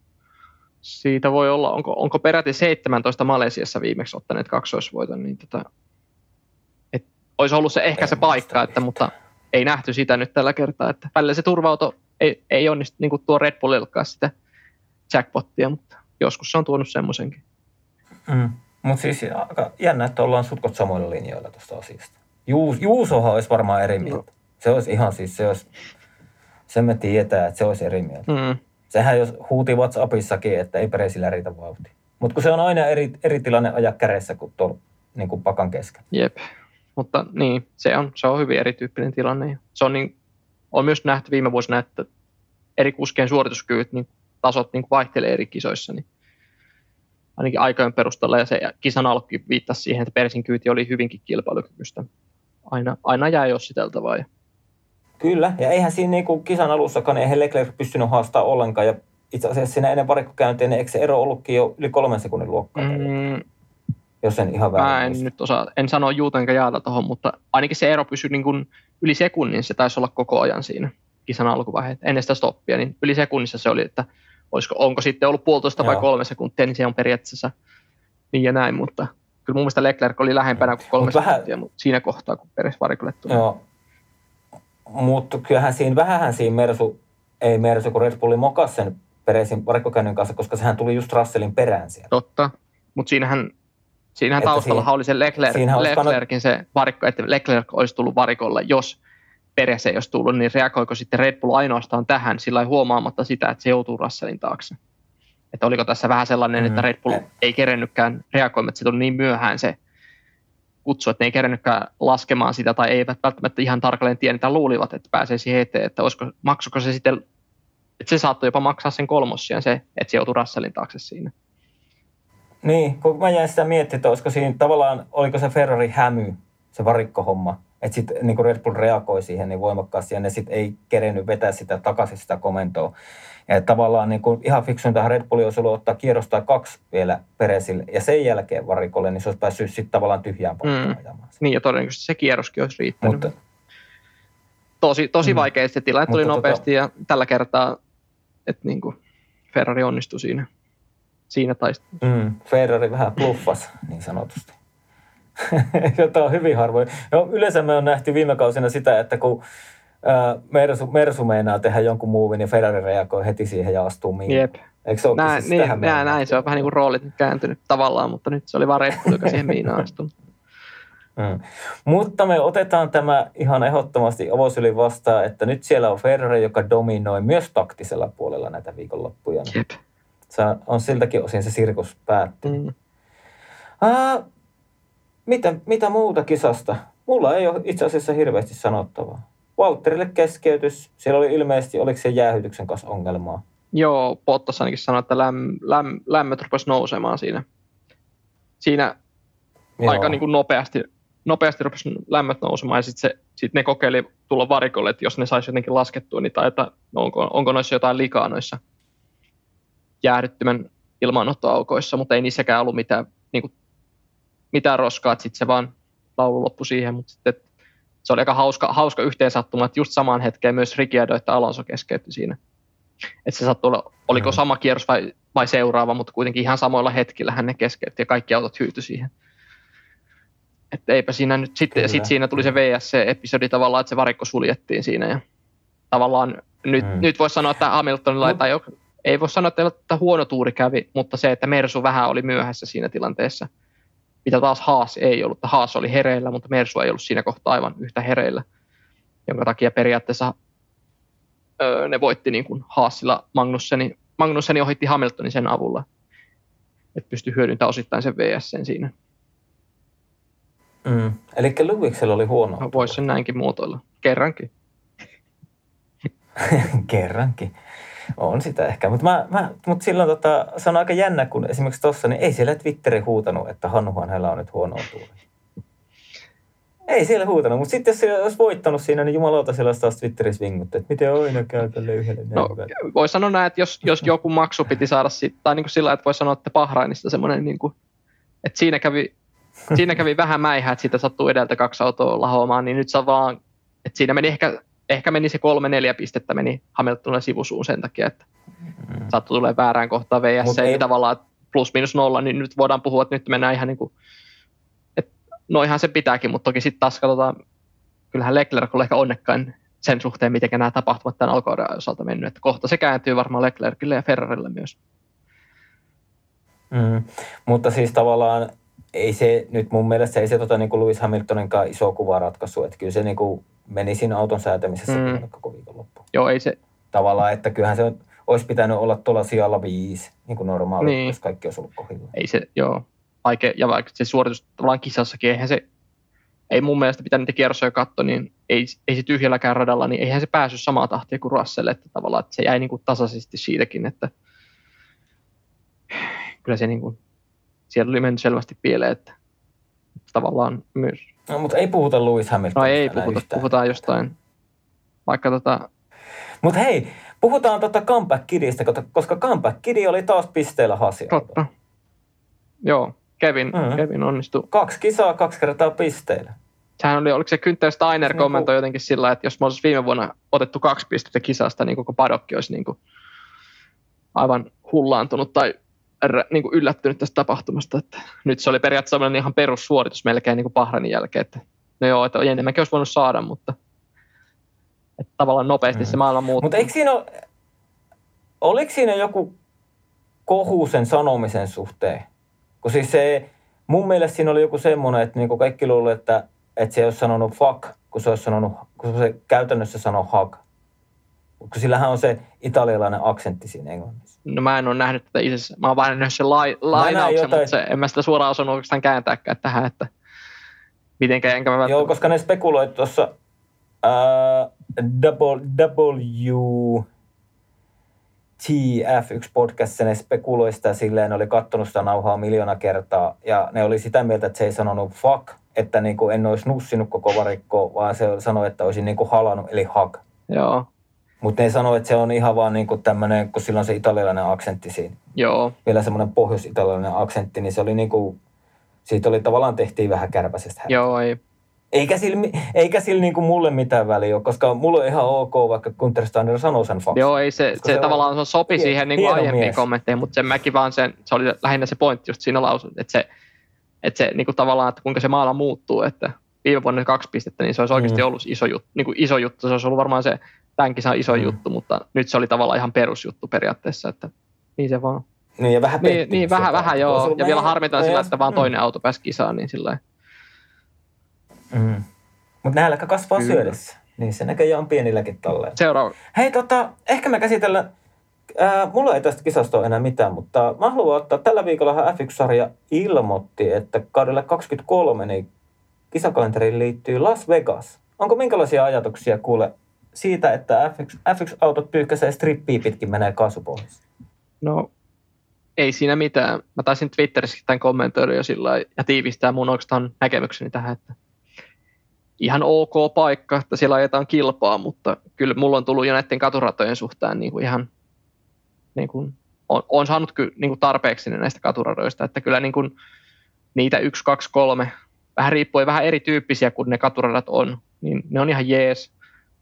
B: siitä voi olla, onko, onko peräti 17 Malesiassa viimeksi ottaneet kaksoisvoiton, niin tota, et olisi ollut se ehkä en se paikka, että, mutta ei nähty sitä nyt tällä kertaa, että välillä se turvauto ei, ei onnistu niin kuin tuo Red Bullilkaan sitä jackpottia, mutta joskus se on tuonut semmoisenkin.
A: Mm. Mutta siis aika jännä, että ollaan sutkot samoilla linjoilla tuosta asiasta. Juus, Juusohan olisi varmaan eri mieltä. No. Se olisi ihan siis, se olisi, sen me tietää, että se olisi eri mieltä. Mm. Sehän jos huuti WhatsAppissakin, että ei Peresillä riitä vauhti. Mutta kun se on aina eri, eri tilanne ajaa kädessä kuin tuolla niin kuin pakan kesken.
B: Jep. Mutta niin, se on, se on hyvin erityyppinen tilanne. Se on, niin, on myös nähty viime vuosina, että eri kuskien suorituskyvyt, niin tasot niin vaihtelee eri kisoissa. Niin ainakin aikojen perusteella, ja se kisan alkukin viittasi siihen, että Persin kyyti oli hyvinkin kilpailukykyistä. Aina, aina jää jossiteltavaa. Ja...
A: Kyllä, ja eihän siinä niin kuin kisan alussakaan, eihän Leclerc pystynyt haastamaan ollenkaan, ja itse asiassa siinä ennen varikkokäyntiä, niin eikö se ero ollutkin jo yli kolmen sekunnin luokkaa? Mm, jos en ihan väärin
B: Mä en muista. nyt osaa, en sano juuta enkä jaata tuohon, mutta ainakin se ero pysyi niin kuin yli sekunnin, se taisi olla koko ajan siinä kisan alkuvaiheet. Ennen sitä stoppia, niin yli sekunnissa se oli, että olisiko, onko sitten ollut puolitoista vai kolme sekuntia, niin se on periaatteessa niin ja näin, mutta kyllä mun mielestä Leclerc oli lähempänä kuin kolme Mut sekuntia, vähän... mutta siinä kohtaa, kun Peres varikolle tuli.
A: Joo, mutta kyllähän siinä, vähähän siinä Mersu, ei Mersu, kun Red Bulli mokas sen Peresin varikkokäynnin kanssa, koska sehän tuli just Russellin perään siellä.
B: Totta, mutta siinähän Siinähän taustalla siinä, oli se Leclerc, Leclercin se varikko, että Leclerc olisi tullut varikolle, jos Peres ei olisi tullut, niin reagoiko sitten Red Bull ainoastaan tähän sillä huomaamatta sitä, että se joutuu Russellin taakse? Että oliko tässä vähän sellainen, mm. että Red Bull ei kerennytkään reagoimaan, että se tuli niin myöhään se kutsu, että ne ei kerennytkään laskemaan sitä tai eivät välttämättä ihan tarkalleen tiennyt, että luulivat, että pääsee siihen eteen, että olisiko, maksuko se sitten, että se saattoi jopa maksaa sen kolmossian se, että se joutui Russellin taakse siinä.
A: Niin, kun mä jäin sitä miettimään, että olisiko siinä tavallaan, oliko se Ferrari hämy, se varikkohomma, että sitten niin Red Bull reagoi siihen niin voimakkaasti ja ne sitten ei kerennyt vetää sitä takaisin sitä komentoa. Ja tavallaan niin kuin ihan fiksuinta Red Bulli olisi ollut ottaa kierros tai kaksi vielä Peresille ja sen jälkeen varikolle, niin se olisi päässyt sitten tavallaan tyhjään paikkaan mm. ajamaan.
B: Niin ja todennäköisesti se kierroskin olisi riittänyt. Mutta, tosi tosi mm. vaikea se tilanne tuli Mutta nopeasti tota, ja tällä kertaa, että niin kuin Ferrari onnistui siinä, siinä taistelussa.
A: Mm, Ferrari vähän bluffas niin sanotusti. jota on hyvin harvoin. No, yleensä me on nähty viime kausina sitä, että kun ää, Mersu, Mersu meinaa tehdä jonkun muuvin, niin Ferrari reagoi heti siihen ja astuu mihin. Jep. Eikö se ole
B: näin, siis niin, näin, näin, näin, se on vähän niin kuin roolit kääntynyt tavallaan, mutta nyt se oli vaan Red Bull, joka siihen miinaan astui.
A: Mm. Mutta me otetaan tämä ihan ehdottomasti avosyli vastaan, että nyt siellä on Ferrari, joka dominoi myös taktisella puolella näitä viikonloppuja. Jep. Se on siltäkin osin se sirkus päättynyt. Mm. Uh, mitä, mitä muuta kisasta? Mulla ei ole itse asiassa hirveästi sanottavaa. Walterille keskeytys. Siellä oli ilmeisesti, oliko se jäähytyksen kanssa ongelmaa?
B: Joo, Bottas ainakin sanoi, että läm, läm, lämmöt rupesi nousemaan siinä. Siinä Joo. aika niin kuin nopeasti, nopeasti rupesi lämmöt nousemaan ja sitten sit ne kokeili tulla varikolle, että jos ne saisi jotenkin laskettua niin tai että onko, onko noissa jotain likaa noissa jäähdyttömän ilmaanottoaukoissa, mutta ei niissäkään ollut mitään niin kuin mitään roskaa, että sitten se vaan laulu loppui siihen, mutta sitten se oli aika hauska, hauska yhteensattuma, että just samaan hetkeen myös Ricciardo että Alonso keskeytti siinä. Että se sattui olla, oliko mm. sama kierros vai, vai seuraava, mutta kuitenkin ihan samoilla hetkillä hän ne keskeytti ja kaikki autot hyytyi siihen. Että eipä siinä nyt, sitten, sitten siinä tuli se VSC-episodi tavallaan, että se varikko suljettiin siinä ja tavallaan nyt, mm. nyt voisi sanoa, että Hamiltonilla no. tai ei voi sanoa, että huono tuuri kävi, mutta se, että Mersu vähän oli myöhässä siinä tilanteessa – mitä taas Haas ei ollut. Haas oli hereillä, mutta Mersu ei ollut siinä kohtaa aivan yhtä hereillä, jonka takia periaatteessa öö, ne voitti niin kuin Haasilla Magnusseni. Magnusseni ohitti Hamiltonin sen avulla, että pystyi hyödyntämään osittain sen VS siinä.
A: Mm. Eli Lewiksellä oli huono.
B: No, Voisi sen näinkin muotoilla. Kerrankin.
A: Kerrankin. On sitä ehkä, mutta mä, mä, mut silloin tota, se on aika jännä, kun esimerkiksi tuossa, niin ei siellä Twitteri huutanut, että Hannuhan heillä on nyt huono tuuri. Ei siellä huutanut, mutta sitten jos se olisi voittanut siinä, niin jumalauta siellä olisi taas Twitterissä vinguttu, että miten aina käy tälle yhdelle.
B: No, voi sanoa näin, että jos, jos joku maksu piti saada siitä, tai niin kuin sillä että voi sanoa, että Bahrainista semmoinen niin kuin Et siinä, kävi, siinä kävi vähän mäihä, että siitä sattuu edeltä kaksi autoa lahoamaan, niin nyt on vaan, että siinä meni ehkä, ehkä meni se kolme neljä pistettä meni Hamiltonille sivusuun sen takia, että mm. sattui tulee väärään kohtaan VSC, ei... tavallaan plus minus nolla, niin nyt voidaan puhua, että nyt mennään ihan niin kuin, että no ihan se pitääkin, mutta toki sitten taas katsotaan, kyllähän Leclerc on ehkä onnekkain sen suhteen, miten nämä tapahtumat tämän alkauden osalta mennyt. Että kohta se kääntyy varmaan Leclercille ja Ferrarille myös.
A: Mm. Mutta siis tavallaan ei se nyt mun mielestä ei se tota, niin kuin Lewis Hamiltoninkaan iso kuva ratkaisu, että kyllä se niin kuin meni siinä auton säätämisessä mm. koko viikonloppu.
B: Joo, ei se.
A: Tavallaan, että kyllähän se olisi pitänyt olla tuolla sijalla viisi, niin kuin normaali, niin. jos kaikki olisi ollut kohdilla.
B: Ei se, joo. Aike, ja vaikka se suoritus tavallaan kisassakin, eihän se ei mun mielestä pitää niitä kierrosia katsoa, niin ei, ei se tyhjälläkään radalla, niin eihän se päässyt samaa tahtia kuin Russell, että tavallaan että se jäi niin kuin tasaisesti siitäkin, että kyllä se niin kuin, siellä oli mennyt selvästi pieleen, että tavallaan myös.
A: No, mutta ei puhuta Lewis Hamiltonista.
B: No ei puhuta, yhtään. puhutaan jostain, vaikka tota...
A: Mutta hei, puhutaan tota Comeback Kidistä, koska Comeback Kidi oli taas pisteellä Hasialta.
B: Totta. Joo, Kevin, mm-hmm. Kevin onnistui.
A: Kaksi kisaa, kaksi kertaa pisteillä.
B: Sehän oli, oliko se Günther Steiner kommentoi jotenkin sillä, että jos me olisi viime vuonna otettu kaksi pistettä kisasta, niin koko padokki olisi niin kuin aivan hullaantunut tai niin kuin yllättynyt tästä tapahtumasta. Että nyt se oli periaatteessa ihan perussuoritus melkein niin kuin Bahrainin jälkeen. Että, no joo, että enemmänkin olisi voinut saada, mutta että tavallaan nopeasti mm. se maailma muuttuu.
A: Mutta eikö siinä ole, oliko siinä joku kohu sen sanomisen suhteen? Kun siis se, mun mielestä siinä oli joku semmoinen, että niinku kaikki luulivat, että, että se ei olisi sanonut fuck, kun se olisi sanonut, kun se käytännössä sanoo hug. Kun sillähän on se italialainen aksentti siinä englannissa.
B: No mä en ole nähnyt tätä itse Mä oon vain nähnyt sen lai, lainauksen, mutta se, en mä sitä suoraan osannut oikeastaan kääntääkään tähän, että mitenkä enkä mä...
A: Joo, koska ne spekuloit tuossa W TF1-podcast, ne spekuloi sitä silleen, ne oli kattonut sitä nauhaa miljoona kertaa, ja ne oli sitä mieltä, että se ei sanonut fuck, että niin kuin en olisi nussinut koko varikkoa, vaan se sanoi, että olisin niin kuin halannut, eli hug.
B: Joo.
A: Mutta ne sanoi, että se on ihan vaan niin kuin tämmöinen, kun sillä on se italialainen aksentti siinä.
B: Joo.
A: Vielä semmoinen pohjois-italialainen aksentti, niin se oli niin kuin, siitä oli tavallaan tehtiin vähän kärpäisestä.
B: Joo, ei.
A: Eikä sillä, eikä sillä niin kuin mulle mitään väliä ole, koska mulla on ihan ok, vaikka Gunther Steiner sanoo sen faksin.
B: Joo, ei se, se, se tavallaan on, sopi hien, siihen niin kuin aiempiin mies. kommentteihin, mutta sen mäkin vaan sen, se oli lähinnä se pointti just siinä lausun, että se, että se niin kuin tavallaan, että kuinka se maala muuttuu, että viime vuonna kaksi pistettä, niin se olisi oikeasti mm. ollut iso juttu, niin kuin iso juttu, se olisi ollut varmaan se tämän kisan iso mm. juttu, mutta nyt se oli tavallaan ihan perusjuttu periaatteessa, että niin se vaan.
A: Niin, ja vähän
B: Niin, niin vähän, vähän joo, ja vielä harmitaan sillä, että vaan toinen auto pääsi kisaan, niin sillä
A: Mm. Mutta nälkä kasvaa Kyllä. syödessä. Niin se näköjään on pienilläkin tolleen.
B: Seuraava.
A: Hei, tota, ehkä me käsitellään, ää, mulla ei tästä kisasta ole enää mitään, mutta mä haluan ottaa, tällä viikolla F1-sarja ilmoitti, että kaudelle 23 niin kisakalenteriin liittyy Las Vegas. Onko minkälaisia ajatuksia kuule siitä, että F1, F1-autot pyyhkäisee strippiä pitkin menee kaasupohjassa?
B: No, ei siinä mitään. Mä taisin Twitterissä tämän kommentoida jo sillä ja tiivistää mun oikeastaan näkemykseni tähän, että ihan ok paikka, että siellä ajetaan kilpaa, mutta kyllä mulla on tullut jo näiden katuratojen suhteen niin kuin ihan niin kuin, on, on saanut ky, niin kuin tarpeeksi näistä katuradoista, että kyllä niin kuin, niitä yksi, kaksi, kolme, vähän riippuen vähän erityyppisiä kuin ne katuradat on, niin ne on ihan jees,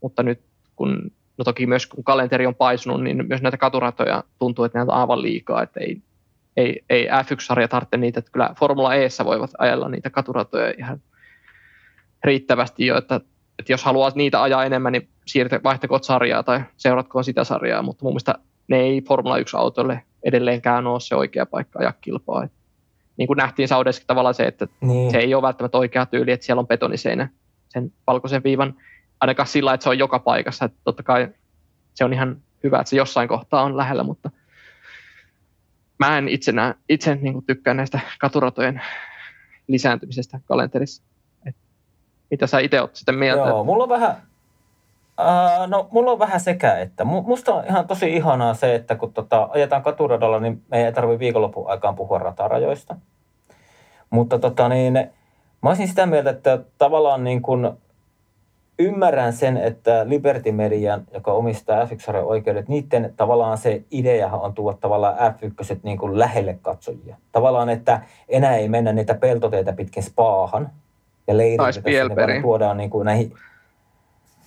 B: mutta nyt kun, no toki myös kun kalenteri on paisunut, niin myös näitä katuratoja tuntuu, että näitä on aivan liikaa, että ei, ei, ei F1-sarja tarvitse niitä, että kyllä Formula Eessä voivat ajella niitä katuratoja ihan riittävästi jo, että, että jos haluaa niitä ajaa enemmän, niin siirtä, vaihtakoot sarjaa tai seuratkoon sitä sarjaa, mutta mun mielestä ne ei Formula 1-autolle edelleenkään ole se oikea paikka ajaa kilpaa. Et niin kuin nähtiin Saudeskin tavallaan se, että niin. se ei ole välttämättä oikea tyyli, että siellä on betoniseinä sen valkoisen viivan, ainakaan sillä, että se on joka paikassa. Että totta kai se on ihan hyvä, että se jossain kohtaa on lähellä, mutta mä en itse, nää, itse niin kuin tykkää näistä katuratojen lisääntymisestä kalenterissa. Mitä sä itse oot sitten mieltä?
A: Joo, mulla on vähän, no, mulla on vähän sekä, että musta on ihan tosi ihanaa se, että kun tota, ajetaan katuradalla, niin me ei tarvitse viikonlopun aikaan puhua ratarajoista. Mutta tota, niin, mä olisin sitä mieltä, että tavallaan niin kun, ymmärrän sen, että Liberty Median, joka omistaa f 1 oikeudet, niiden tavallaan se ideahan on tuoda tavallaan F1 niin kuin lähelle katsojia. Tavallaan, että enää ei mennä niitä peltoteita pitkin spaahan ja
B: leirille,
A: ne tuodaan niin kuin näihin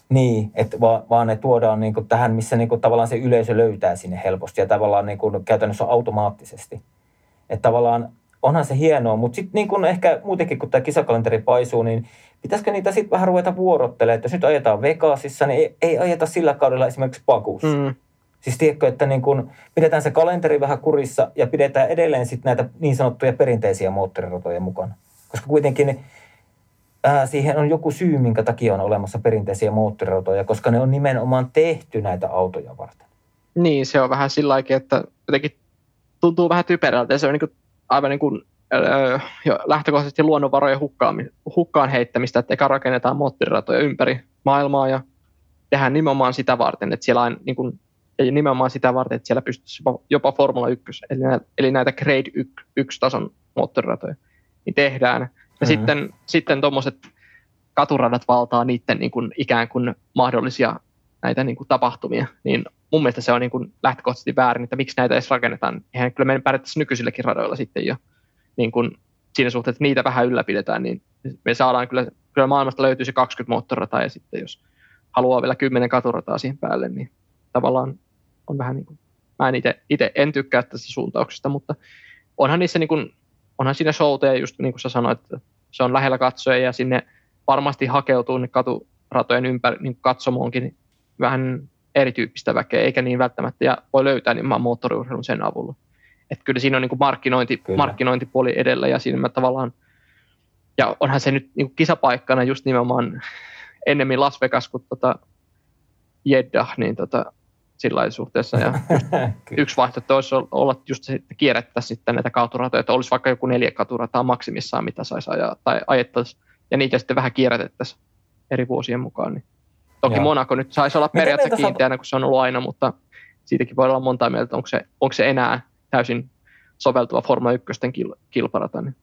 A: niin, että vaan, vaan ne tuodaan niin kuin tähän, missä niin kuin tavallaan se yleisö löytää sinne helposti ja tavallaan niin kuin käytännössä automaattisesti. Että tavallaan onhan se hienoa, mutta sitten niin ehkä muutenkin, kun tämä kisakalenteri paisuu, niin pitäisikö niitä sitten vähän ruveta vuorottelemaan, että jos nyt ajetaan Vegasissa, niin ei, ei ajeta sillä kaudella esimerkiksi Pakussa. Mm. Siis tiedätkö, että niin kun pidetään se kalenteri vähän kurissa ja pidetään edelleen sitten näitä niin sanottuja perinteisiä moottoriratoja mukana. Koska kuitenkin ää, siihen on joku syy, minkä takia on olemassa perinteisiä moottoriratoja, koska ne on nimenomaan tehty näitä autoja varten.
B: Niin, se on vähän sillä että jotenkin tuntuu vähän typerältä ja se on niin kuin aivan niin kuin, jo lähtökohtaisesti luonnonvarojen hukkaan, hukkaan heittämistä, että eka rakennetaan moottoriratoja ympäri maailmaa ja tehdään nimenomaan sitä varten, että siellä on niin kuin, ei nimenomaan sitä varten, että siellä pystyisi jopa, jopa Formula 1, eli näitä, eli näitä Grade 1-tason moottoriratoja, niin tehdään. Ja mm-hmm. sitten, sitten tuommoiset katuradat valtaa niiden niin kuin, ikään kuin mahdollisia näitä niin kuin, tapahtumia, niin mun mielestä se on niin kuin lähtökohtaisesti väärin, että miksi näitä edes rakennetaan. Eihän kyllä meidän pärjättäisiin nykyisilläkin radoilla sitten jo niin kuin siinä suhteessa, että niitä vähän ylläpidetään, niin me saadaan kyllä, kyllä maailmasta löytyy se 20 moottorirataa ja sitten jos haluaa vielä 10 katurataa siihen päälle, niin tavallaan on vähän niin kuin, mä en itse en tykkää tästä suuntauksesta, mutta onhan niissä niin kuin, onhan siinä showteja just niin kuin sä sanoit, että se on lähellä katsoja ja sinne varmasti hakeutuu ne katuratojen ympäri niin katsomoonkin vähän erityyppistä väkeä, eikä niin välttämättä ja voi löytää nimenomaan moottoriurheilun sen avulla. Että kyllä siinä on niin kuin markkinointi, kyllä. markkinointipuoli edellä ja siinä mä tavallaan, ja onhan se nyt niin kuin kisapaikkana just nimenomaan ennemmin Las Vegas kuin tota Jeddah, niin tota, sillä suhteessa. Ja yksi vaihtoehto olisi olla just se, että kierrettäisiin sitten näitä kauturatoja, että olisi vaikka joku neljä katurataa maksimissaan, mitä saisi ajaa, tai ajettaisiin, ja niitä sitten vähän kierrätettäisiin eri vuosien mukaan. Niin Toki Joo. Monaco nyt saisi olla periaatteessa kiinteänä, kun se on ollut aina, mutta siitäkin voi olla monta mieltä, onko se, onko se enää täysin soveltuva Forma 1 kilparata. Niin.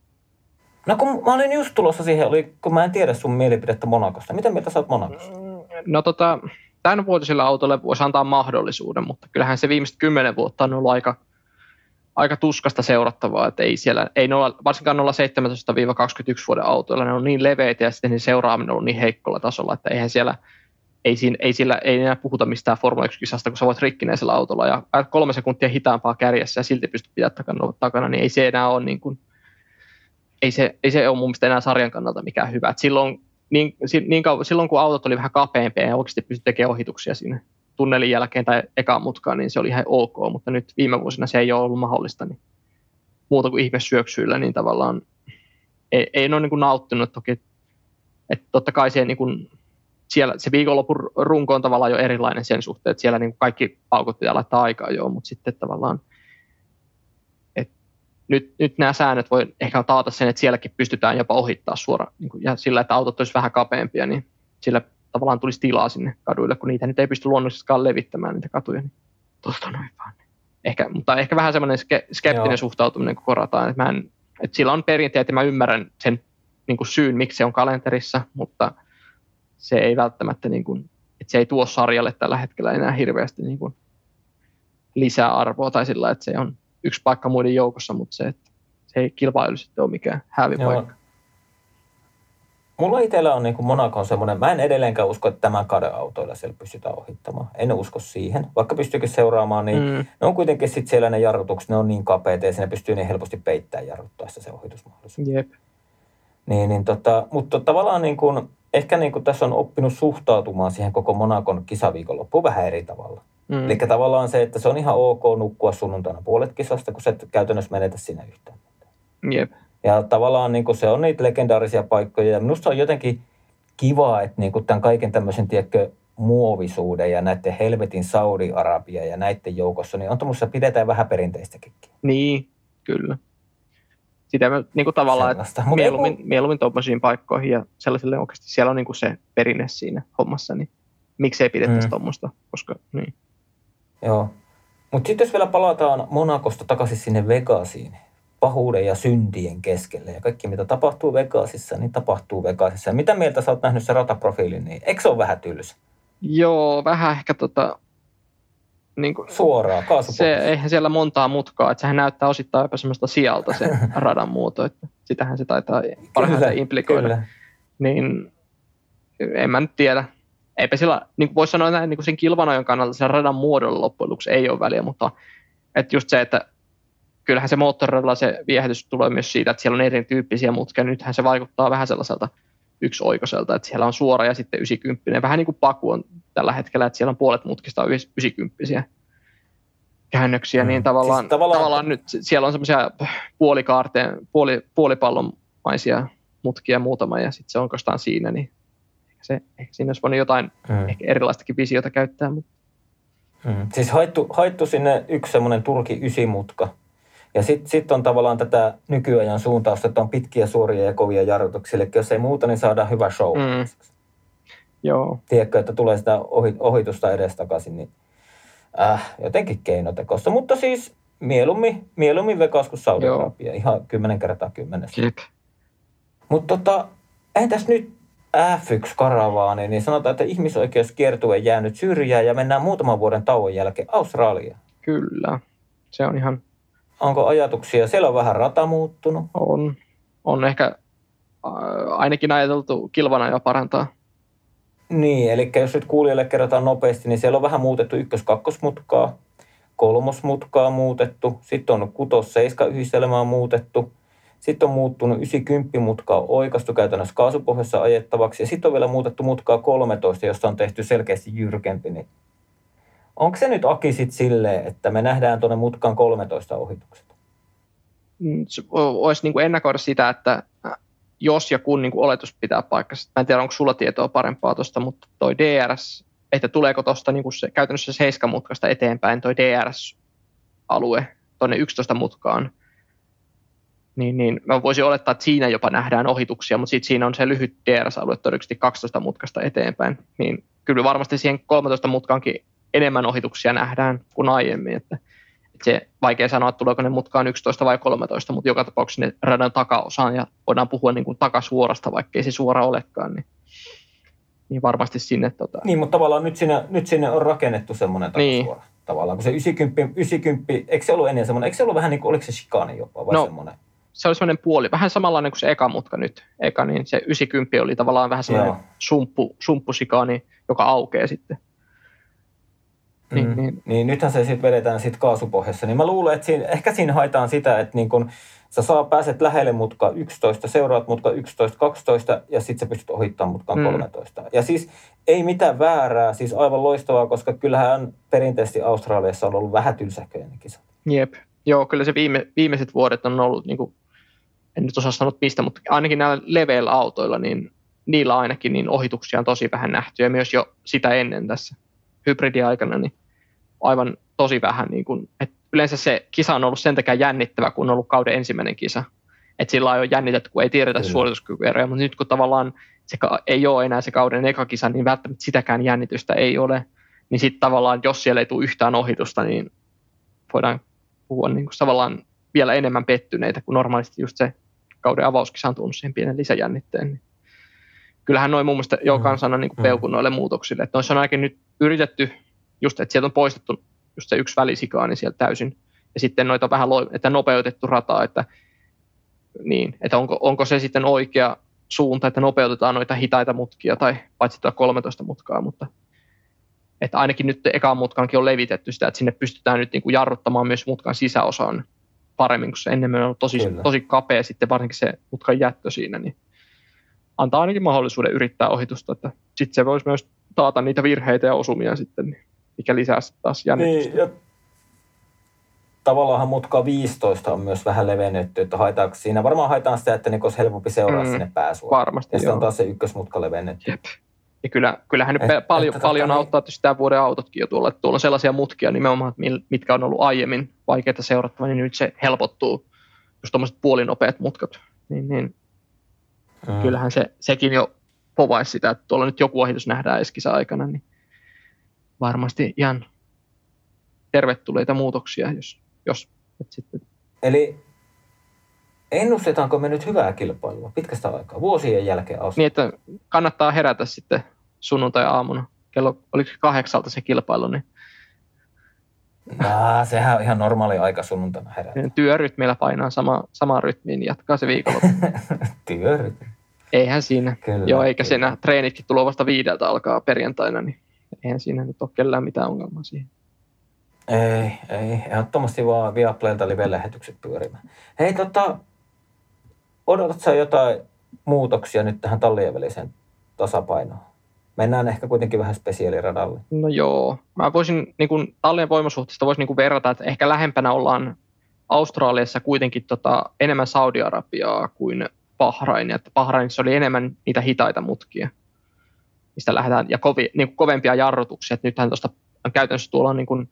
A: No kun mä olin just tulossa siihen, oli, kun mä en tiedä sun mielipidettä Monakosta. Mitä mieltä sä oot Monakosta?
B: No tota, tämän vuotisilla autolle voisi antaa mahdollisuuden, mutta kyllähän se viimeiset kymmenen vuotta on ollut aika, aika tuskasta seurattavaa, että ei siellä, ei nolla, varsinkaan 017-21 vuoden autoilla, ne on niin leveitä ja sitten niin seuraaminen on ollut niin heikkolla tasolla, että eihän siellä – ei, siinä, ei, sillä, ei enää puhuta mistään Formula 1-kisasta, kun sä voit rikkinäisellä autolla ja kolme sekuntia hitaampaa kärjessä ja silti pystyt pitämään takana, takana, niin ei se enää ole niin kuin, ei se, ei se ole mun mielestä enää sarjan kannalta mikään hyvä. Et silloin, niin, niin kauan, silloin kun autot oli vähän kapeampia ja oikeasti pystyi tekemään ohituksia sinne tunnelin jälkeen tai ekaan mutkaan, niin se oli ihan ok, mutta nyt viime vuosina se ei ole ollut mahdollista, niin muuta kuin ihmesyöksyillä, niin tavallaan ei, ei ole niin kuin nauttinut toki, että totta kai se niin kuin, siellä se viikonlopun runko on tavallaan jo erilainen sen suhteen, että siellä niin kaikki paukut pitää laittaa aikaa jo, mutta sitten tavallaan että nyt, nyt nämä säännöt voi ehkä taata sen, että sielläkin pystytään jopa ohittaa suoraan niin kuin, ja sillä, että autot olisi vähän kapeampia, niin sillä tavallaan tulisi tilaa sinne kaduille, kun niitä nyt ei pysty luonnollisestikaan levittämään niitä katuja. Niin tuosta noin vaan. Ehkä, mutta ehkä vähän semmoinen ske, skeptinen Joo. suhtautuminen, kun korataan. Että, mä en, että sillä on perinteet ja mä ymmärrän sen niin kuin syyn, miksi se on kalenterissa, mutta – se ei välttämättä, niin kuin, että se ei tuo sarjalle tällä hetkellä enää hirveästi niin kuin lisää arvoa tai sillä, että se on yksi paikka muiden joukossa, mutta se, että se ei kilpailullisesti ole mikään hävipaikka.
A: Mulla itsellä on niin kuin Monakon semmoinen, mä en edelleenkään usko, että tämän kauden autoilla siellä pystytään ohittamaan. En usko siihen. Vaikka pystyykin seuraamaan, niin mm. ne on kuitenkin sitten siellä ne jarrutukset, ne on niin kapeita ja sinne pystyy niin helposti peittämään jarruttaessa se ohitusmahdollisuus.
B: Jep.
A: Niin, niin tota, mutta tavallaan niin kuin, ehkä niin kuin tässä on oppinut suhtautumaan siihen koko Monakon kisaviikonloppuun vähän eri tavalla. Mm. Eli tavallaan se, että se on ihan ok nukkua sunnuntaina puolet kisasta, kun sä et käytännössä menetä siinä yhtään.
B: Jep.
A: Ja tavallaan niin kuin se on niitä legendaarisia paikkoja. Ja minusta on jotenkin kiva, että niin kuin tämän kaiken tämmöisen, tiedätkö, muovisuuden ja näiden helvetin Saudi-Arabia ja näiden joukossa, niin on tuommoista pidetään vähän perinteistäkin.
B: Niin, kyllä sitä mä niin kuin tavallaan, että mieluummin, mieluummin tuommoisiin paikkoihin ja sellaisille oikeasti siellä on niin kuin se perinne siinä hommassa, niin miksei pidettäisi mm. tuommoista, koska niin.
A: Joo. Mutta sitten jos vielä palataan Monakosta takaisin sinne Vegasiin, pahuuden ja syntien keskelle. Ja kaikki, mitä tapahtuu Vegasissa, niin tapahtuu Vegasissa. Ja mitä mieltä sä oot nähnyt se rataprofiilin, niin eikö se ole vähän tylsä?
B: Joo, vähän ehkä tota,
A: niin kuin, Suoraan,
B: se, Eihän siellä montaa mutkaa, että sehän näyttää osittain jopa semmoista sieltä se radan muoto, että sitähän se taitaa parhaiten implikoida. Kyllä. Niin en mä nyt tiedä. Eipä sillä, niin kuin voisi sanoa näin, niin kuin sen kilvanajon kannalta sen radan muodolla loppujen lopuksi ei ole väliä, mutta että just se, että kyllähän se moottoreilla se viehätys tulee myös siitä, että siellä on erityyppisiä mutkia. Nythän se vaikuttaa vähän sellaiselta yksioikoiselta, että siellä on suora ja sitten 90. Vähän niin kuin Paku on tällä hetkellä, että siellä on puolet mutkista 90 käännöksiä, mm. niin tavallaan, siis tavallaan, tavallaan nyt siellä on semmoisia puolikaarteen, puoli, puolipallomaisia mutkia muutama ja sitten se on kostaan siinä, niin ehkä, se, ehkä siinä olisi voinut jotain mm. ehkä erilaistakin visiota käyttää. Mutta.
A: Mm. Siis haettu, haettu sinne yksi semmoinen Turki ysimutka, ja sitten sit on tavallaan tätä nykyajan suuntausta, että on pitkiä, suoria ja kovia jarrutuksia. Eli jos ei muuta, niin saadaan hyvä show. Mm.
B: Joo.
A: Tiedätkö, että tulee sitä ohitusta edestakaisin, niin äh, jotenkin keinotekosta. Mutta siis mieluummin, mieluummin Vegas kuin Saudi-Arabia. Ihan kymmenen kertaa kymmenestä. Mutta tota, entäs nyt F1-karavaani, niin sanotaan, että ihmisoikeuskiertue jäänyt syrjään ja mennään muutaman vuoden tauon jälkeen Australiaan.
B: Kyllä, se on ihan...
A: Onko ajatuksia? Siellä on vähän rata muuttunut.
B: On. On ehkä ainakin ajateltu kilvana jo parantaa
A: niin, eli jos nyt kuulijalle kerrotaan nopeasti, niin siellä on vähän muutettu ykkös-kakkosmutkaa, kolmosmutkaa muutettu, sitten on kutos-seiska yhdistelmää muutettu, sitten on muuttunut 90 mutkaa oikastu käytännössä kaasupohjassa ajettavaksi ja sitten on vielä muutettu mutkaa 13, josta on tehty selkeästi jyrkempi. Niin onko se nyt Aki sitten silleen, että me nähdään tuonne mutkaan 13 ohitukset?
B: Mm, olisi niin ennakoida sitä, että jos ja kun niin kuin oletus pitää paikkansa. Mä en tiedä, onko sulla tietoa parempaa tuosta, mutta toi DRS, että tuleeko tuosta niin se, käytännössä 7 mutkasta eteenpäin toi DRS-alue tuonne 11 mutkaan, niin, niin mä voisin olettaa, että siinä jopa nähdään ohituksia, mutta sitten siinä on se lyhyt DRS-alue todennäköisesti 12 mutkasta eteenpäin, niin kyllä varmasti siihen 13 mutkaankin enemmän ohituksia nähdään kuin aiemmin, että se vaikea sanoa, että tuleeko ne mutkaan 11 vai 13, mutta joka tapauksessa ne radan takaosaan ja voidaan puhua niin kuin takasuorasta, vaikka ei se suora olekaan, niin, niin varmasti sinne. Tota...
A: Niin, mutta tavallaan nyt sinne, nyt sinne on rakennettu semmoinen takasuora. Niin. Tavallaan, kun se 90, 90, eikö se ollut ennen semmoinen, eikö se ollut vähän niin kuin, oliko se shikani jopa vai no, semmoinen?
B: Se oli semmoinen puoli, vähän samanlainen kuin se eka mutka nyt. Eka, niin se 90 oli tavallaan vähän semmoinen sumppu, sumppusikani, joka aukeaa sitten.
A: Niin, mm. niin. niin nythän se sitten vedetään sit kaasupohjassa. Niin mä luulen, että siinä, ehkä siinä haetaan sitä, että niin kun sä saa, pääset lähelle mutka 11, seuraat mutka 11, 12 ja sitten sä pystyt ohittamaan mutkaan mm. 13. Ja siis ei mitään väärää, siis aivan loistavaa, koska kyllähän perinteisesti Australiassa on ollut vähän tylsäköinen kisa.
B: Jep. Joo, kyllä se viime, viimeiset vuodet on ollut, niin kuin, en nyt osaa sanoa mistä, mutta ainakin näillä leveillä autoilla, niin niillä ainakin niin ohituksia on tosi vähän nähty ja myös jo sitä ennen tässä hybridiaikana, niin aivan tosi vähän. Niin kuin, että yleensä se kisa on ollut sen takia jännittävä, kun on ollut kauden ensimmäinen kisa. Että sillä on jännitetty, kun ei tiedetä suorituskykyä, mutta nyt kun tavallaan se ei ole enää se kauden eka kisa, niin välttämättä sitäkään jännitystä ei ole. Niin sitten tavallaan, jos siellä ei tule yhtään ohitusta, niin voidaan puhua niin kuin tavallaan vielä enemmän pettyneitä, kuin normaalisti just se kauden avauskisa on tuonut siihen pienen lisäjännitteen. Niin kyllähän noin mun mielestä jo mm. kansan on niin kuin peukun noille muutoksille. Että noissa on ainakin nyt yritetty just, että sieltä on poistettu just se yksi välisikaani sieltä täysin. Ja sitten noita vähän, että nopeutettu rataa, että, niin, että onko, onko se sitten oikea suunta, että nopeutetaan noita hitaita mutkia tai paitsi tuota 13 mutkaa, mutta että ainakin nyt ekaan mutkankin on levitetty sitä, että sinne pystytään nyt niin kuin jarruttamaan myös mutkan sisäosaan paremmin, kun se ennen on ollut tosi, tosi kapea sitten varsinkin se mutkan jättö siinä, niin antaa ainakin mahdollisuuden yrittää ohitusta, että sitten se voisi myös taata niitä virheitä ja osumia sitten, niin mikä lisää taas jännitystä. Niin, ja
A: tavallaan mutka 15 on myös vähän levennetty, että haetaanko siinä, varmaan haetaan sitä, että niin olisi helpompi seuraa mm, sinne pääsua.
B: Varmasti,
A: Ja sitten on taas se ykkösmutka levennetty. Jep.
B: Ja kyllä, kyllähän nyt et, paljon, et, paljon tota, auttaa tietysti tämän vuoden autotkin jo tuolla, että tuolla on sellaisia mutkia nimenomaan, mitkä on ollut aiemmin vaikeita seurattavaa, niin nyt se helpottuu, just tuommoiset puolinopeat mutkat. Niin, niin mm. Kyllähän se, sekin jo povaisi sitä, että tuolla nyt joku ohitus nähdään eskisä aikana, niin varmasti ihan tervetulleita muutoksia, jos, jos että sitten.
A: Eli ennustetaanko me nyt hyvää kilpailua pitkästä aikaa, vuosien jälkeen
B: Australiassa? Niin, että kannattaa herätä sitten sunnuntai-aamuna. Kello, oliko kahdeksalta se kilpailu, niin
A: Nah, sehän on ihan normaali aika sunnuntaina herätä.
B: Työrytmillä painaa sama, samaan rytmiin, niin jatkaa se viikonloppu.
A: Työrytmi.
B: Eihän siinä. Kyllä, Joo, eikä kyllä. siinä treenitkin tulo vasta viideltä alkaa perjantaina, niin eihän siinä nyt ole kellään mitään ongelmaa siihen.
A: Ei, ei. Ehdottomasti vaan Viaplaylta live-lähetykset pyörimään. Hei, tota, odotatko jotain muutoksia nyt tähän tallien väliseen tasapainoon? Mennään ehkä kuitenkin vähän spesiaaliradalle.
B: No joo. Mä voisin niin kuin, tallien voimasuhteesta voisin niin kuin verrata, että ehkä lähempänä ollaan Australiassa kuitenkin tota, enemmän Saudi-Arabiaa kuin Bahrain. Että Bahrainissa oli enemmän niitä hitaita mutkia, mistä lähdetään, ja kovi, niin kuin kovempia jarrutuksia. Että nythän tuosta käytännössä tuolla on niin kuin,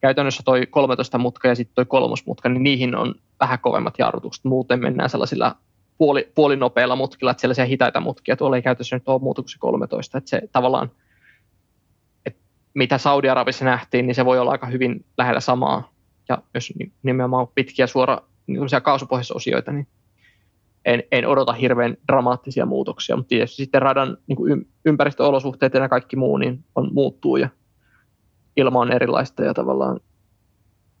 B: käytännössä toi 13 mutka ja sitten toi kolmosmutka, niin niihin on vähän kovemmat jarrutukset. Muuten mennään sellaisilla puoli, puolinopeilla mutkilla, että sellaisia hitaita mutkia tuolla ei käytössä nyt ole muuta kuin se 13. Että se tavallaan, että mitä Saudi-Arabissa nähtiin, niin se voi olla aika hyvin lähellä samaa. Ja jos nimenomaan pitkiä suora niin kaasupohjaisosioita, niin en, en odota hirveän dramaattisia muutoksia, mutta tietysti sitten radan niin kuin ympäristöolosuhteet ja kaikki muu niin on, muuttuu ja ilma on erilaista ja tavallaan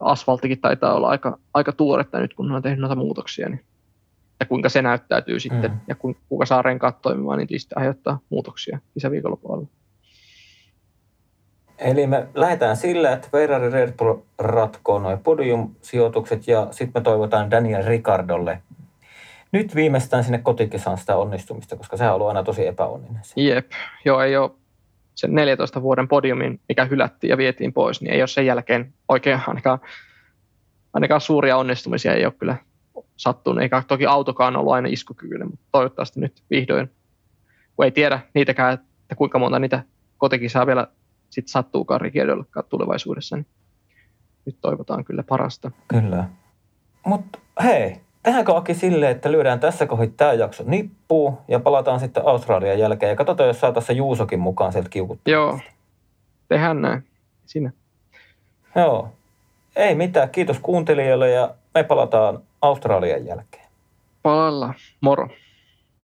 B: asfalttikin taitaa olla aika, aika tuoretta nyt, kun on tehnyt noita muutoksia, niin ja kuinka se näyttäytyy sitten mm. ja kuinka saa renkaat toimimaan, niin tietysti aiheuttaa muutoksia kisaviikonlopulla.
A: Eli me lähdetään sillä, että Ferrari Red Bull ratkoo noin podium-sijoitukset ja sitten me toivotaan Daniel Ricardolle nyt viimeistään sinne kotikisaan sitä onnistumista, koska sehän on ollut aina tosi epäonninen.
B: Jep, joo ei ole sen 14 vuoden podiumin, mikä hylättiin ja vietiin pois, niin ei ole sen jälkeen oikein ainakaan, ainakaan suuria onnistumisia ei ole kyllä sattunut, eikä toki autokaan ollut aina iskukykyinen, mutta toivottavasti nyt vihdoin, kun ei tiedä niitäkään, että kuinka monta niitä kotikisaa vielä sitten sattuukaan Rikiedollakaan tulevaisuudessa, niin nyt toivotaan kyllä parasta.
A: Kyllä. Mutta hei, tehdäänkö Aki silleen, että lyödään tässä kohdassa tämä jakso nippuun ja palataan sitten Australian jälkeen ja katsotaan, jos saataisiin Juusokin mukaan sieltä kiukuttaa.
B: Joo, tehdään näin. Sinä.
A: Joo. Ei mitään, kiitos kuuntelijoille ja me palataan Australian jälkeen.
B: Palalla, moro.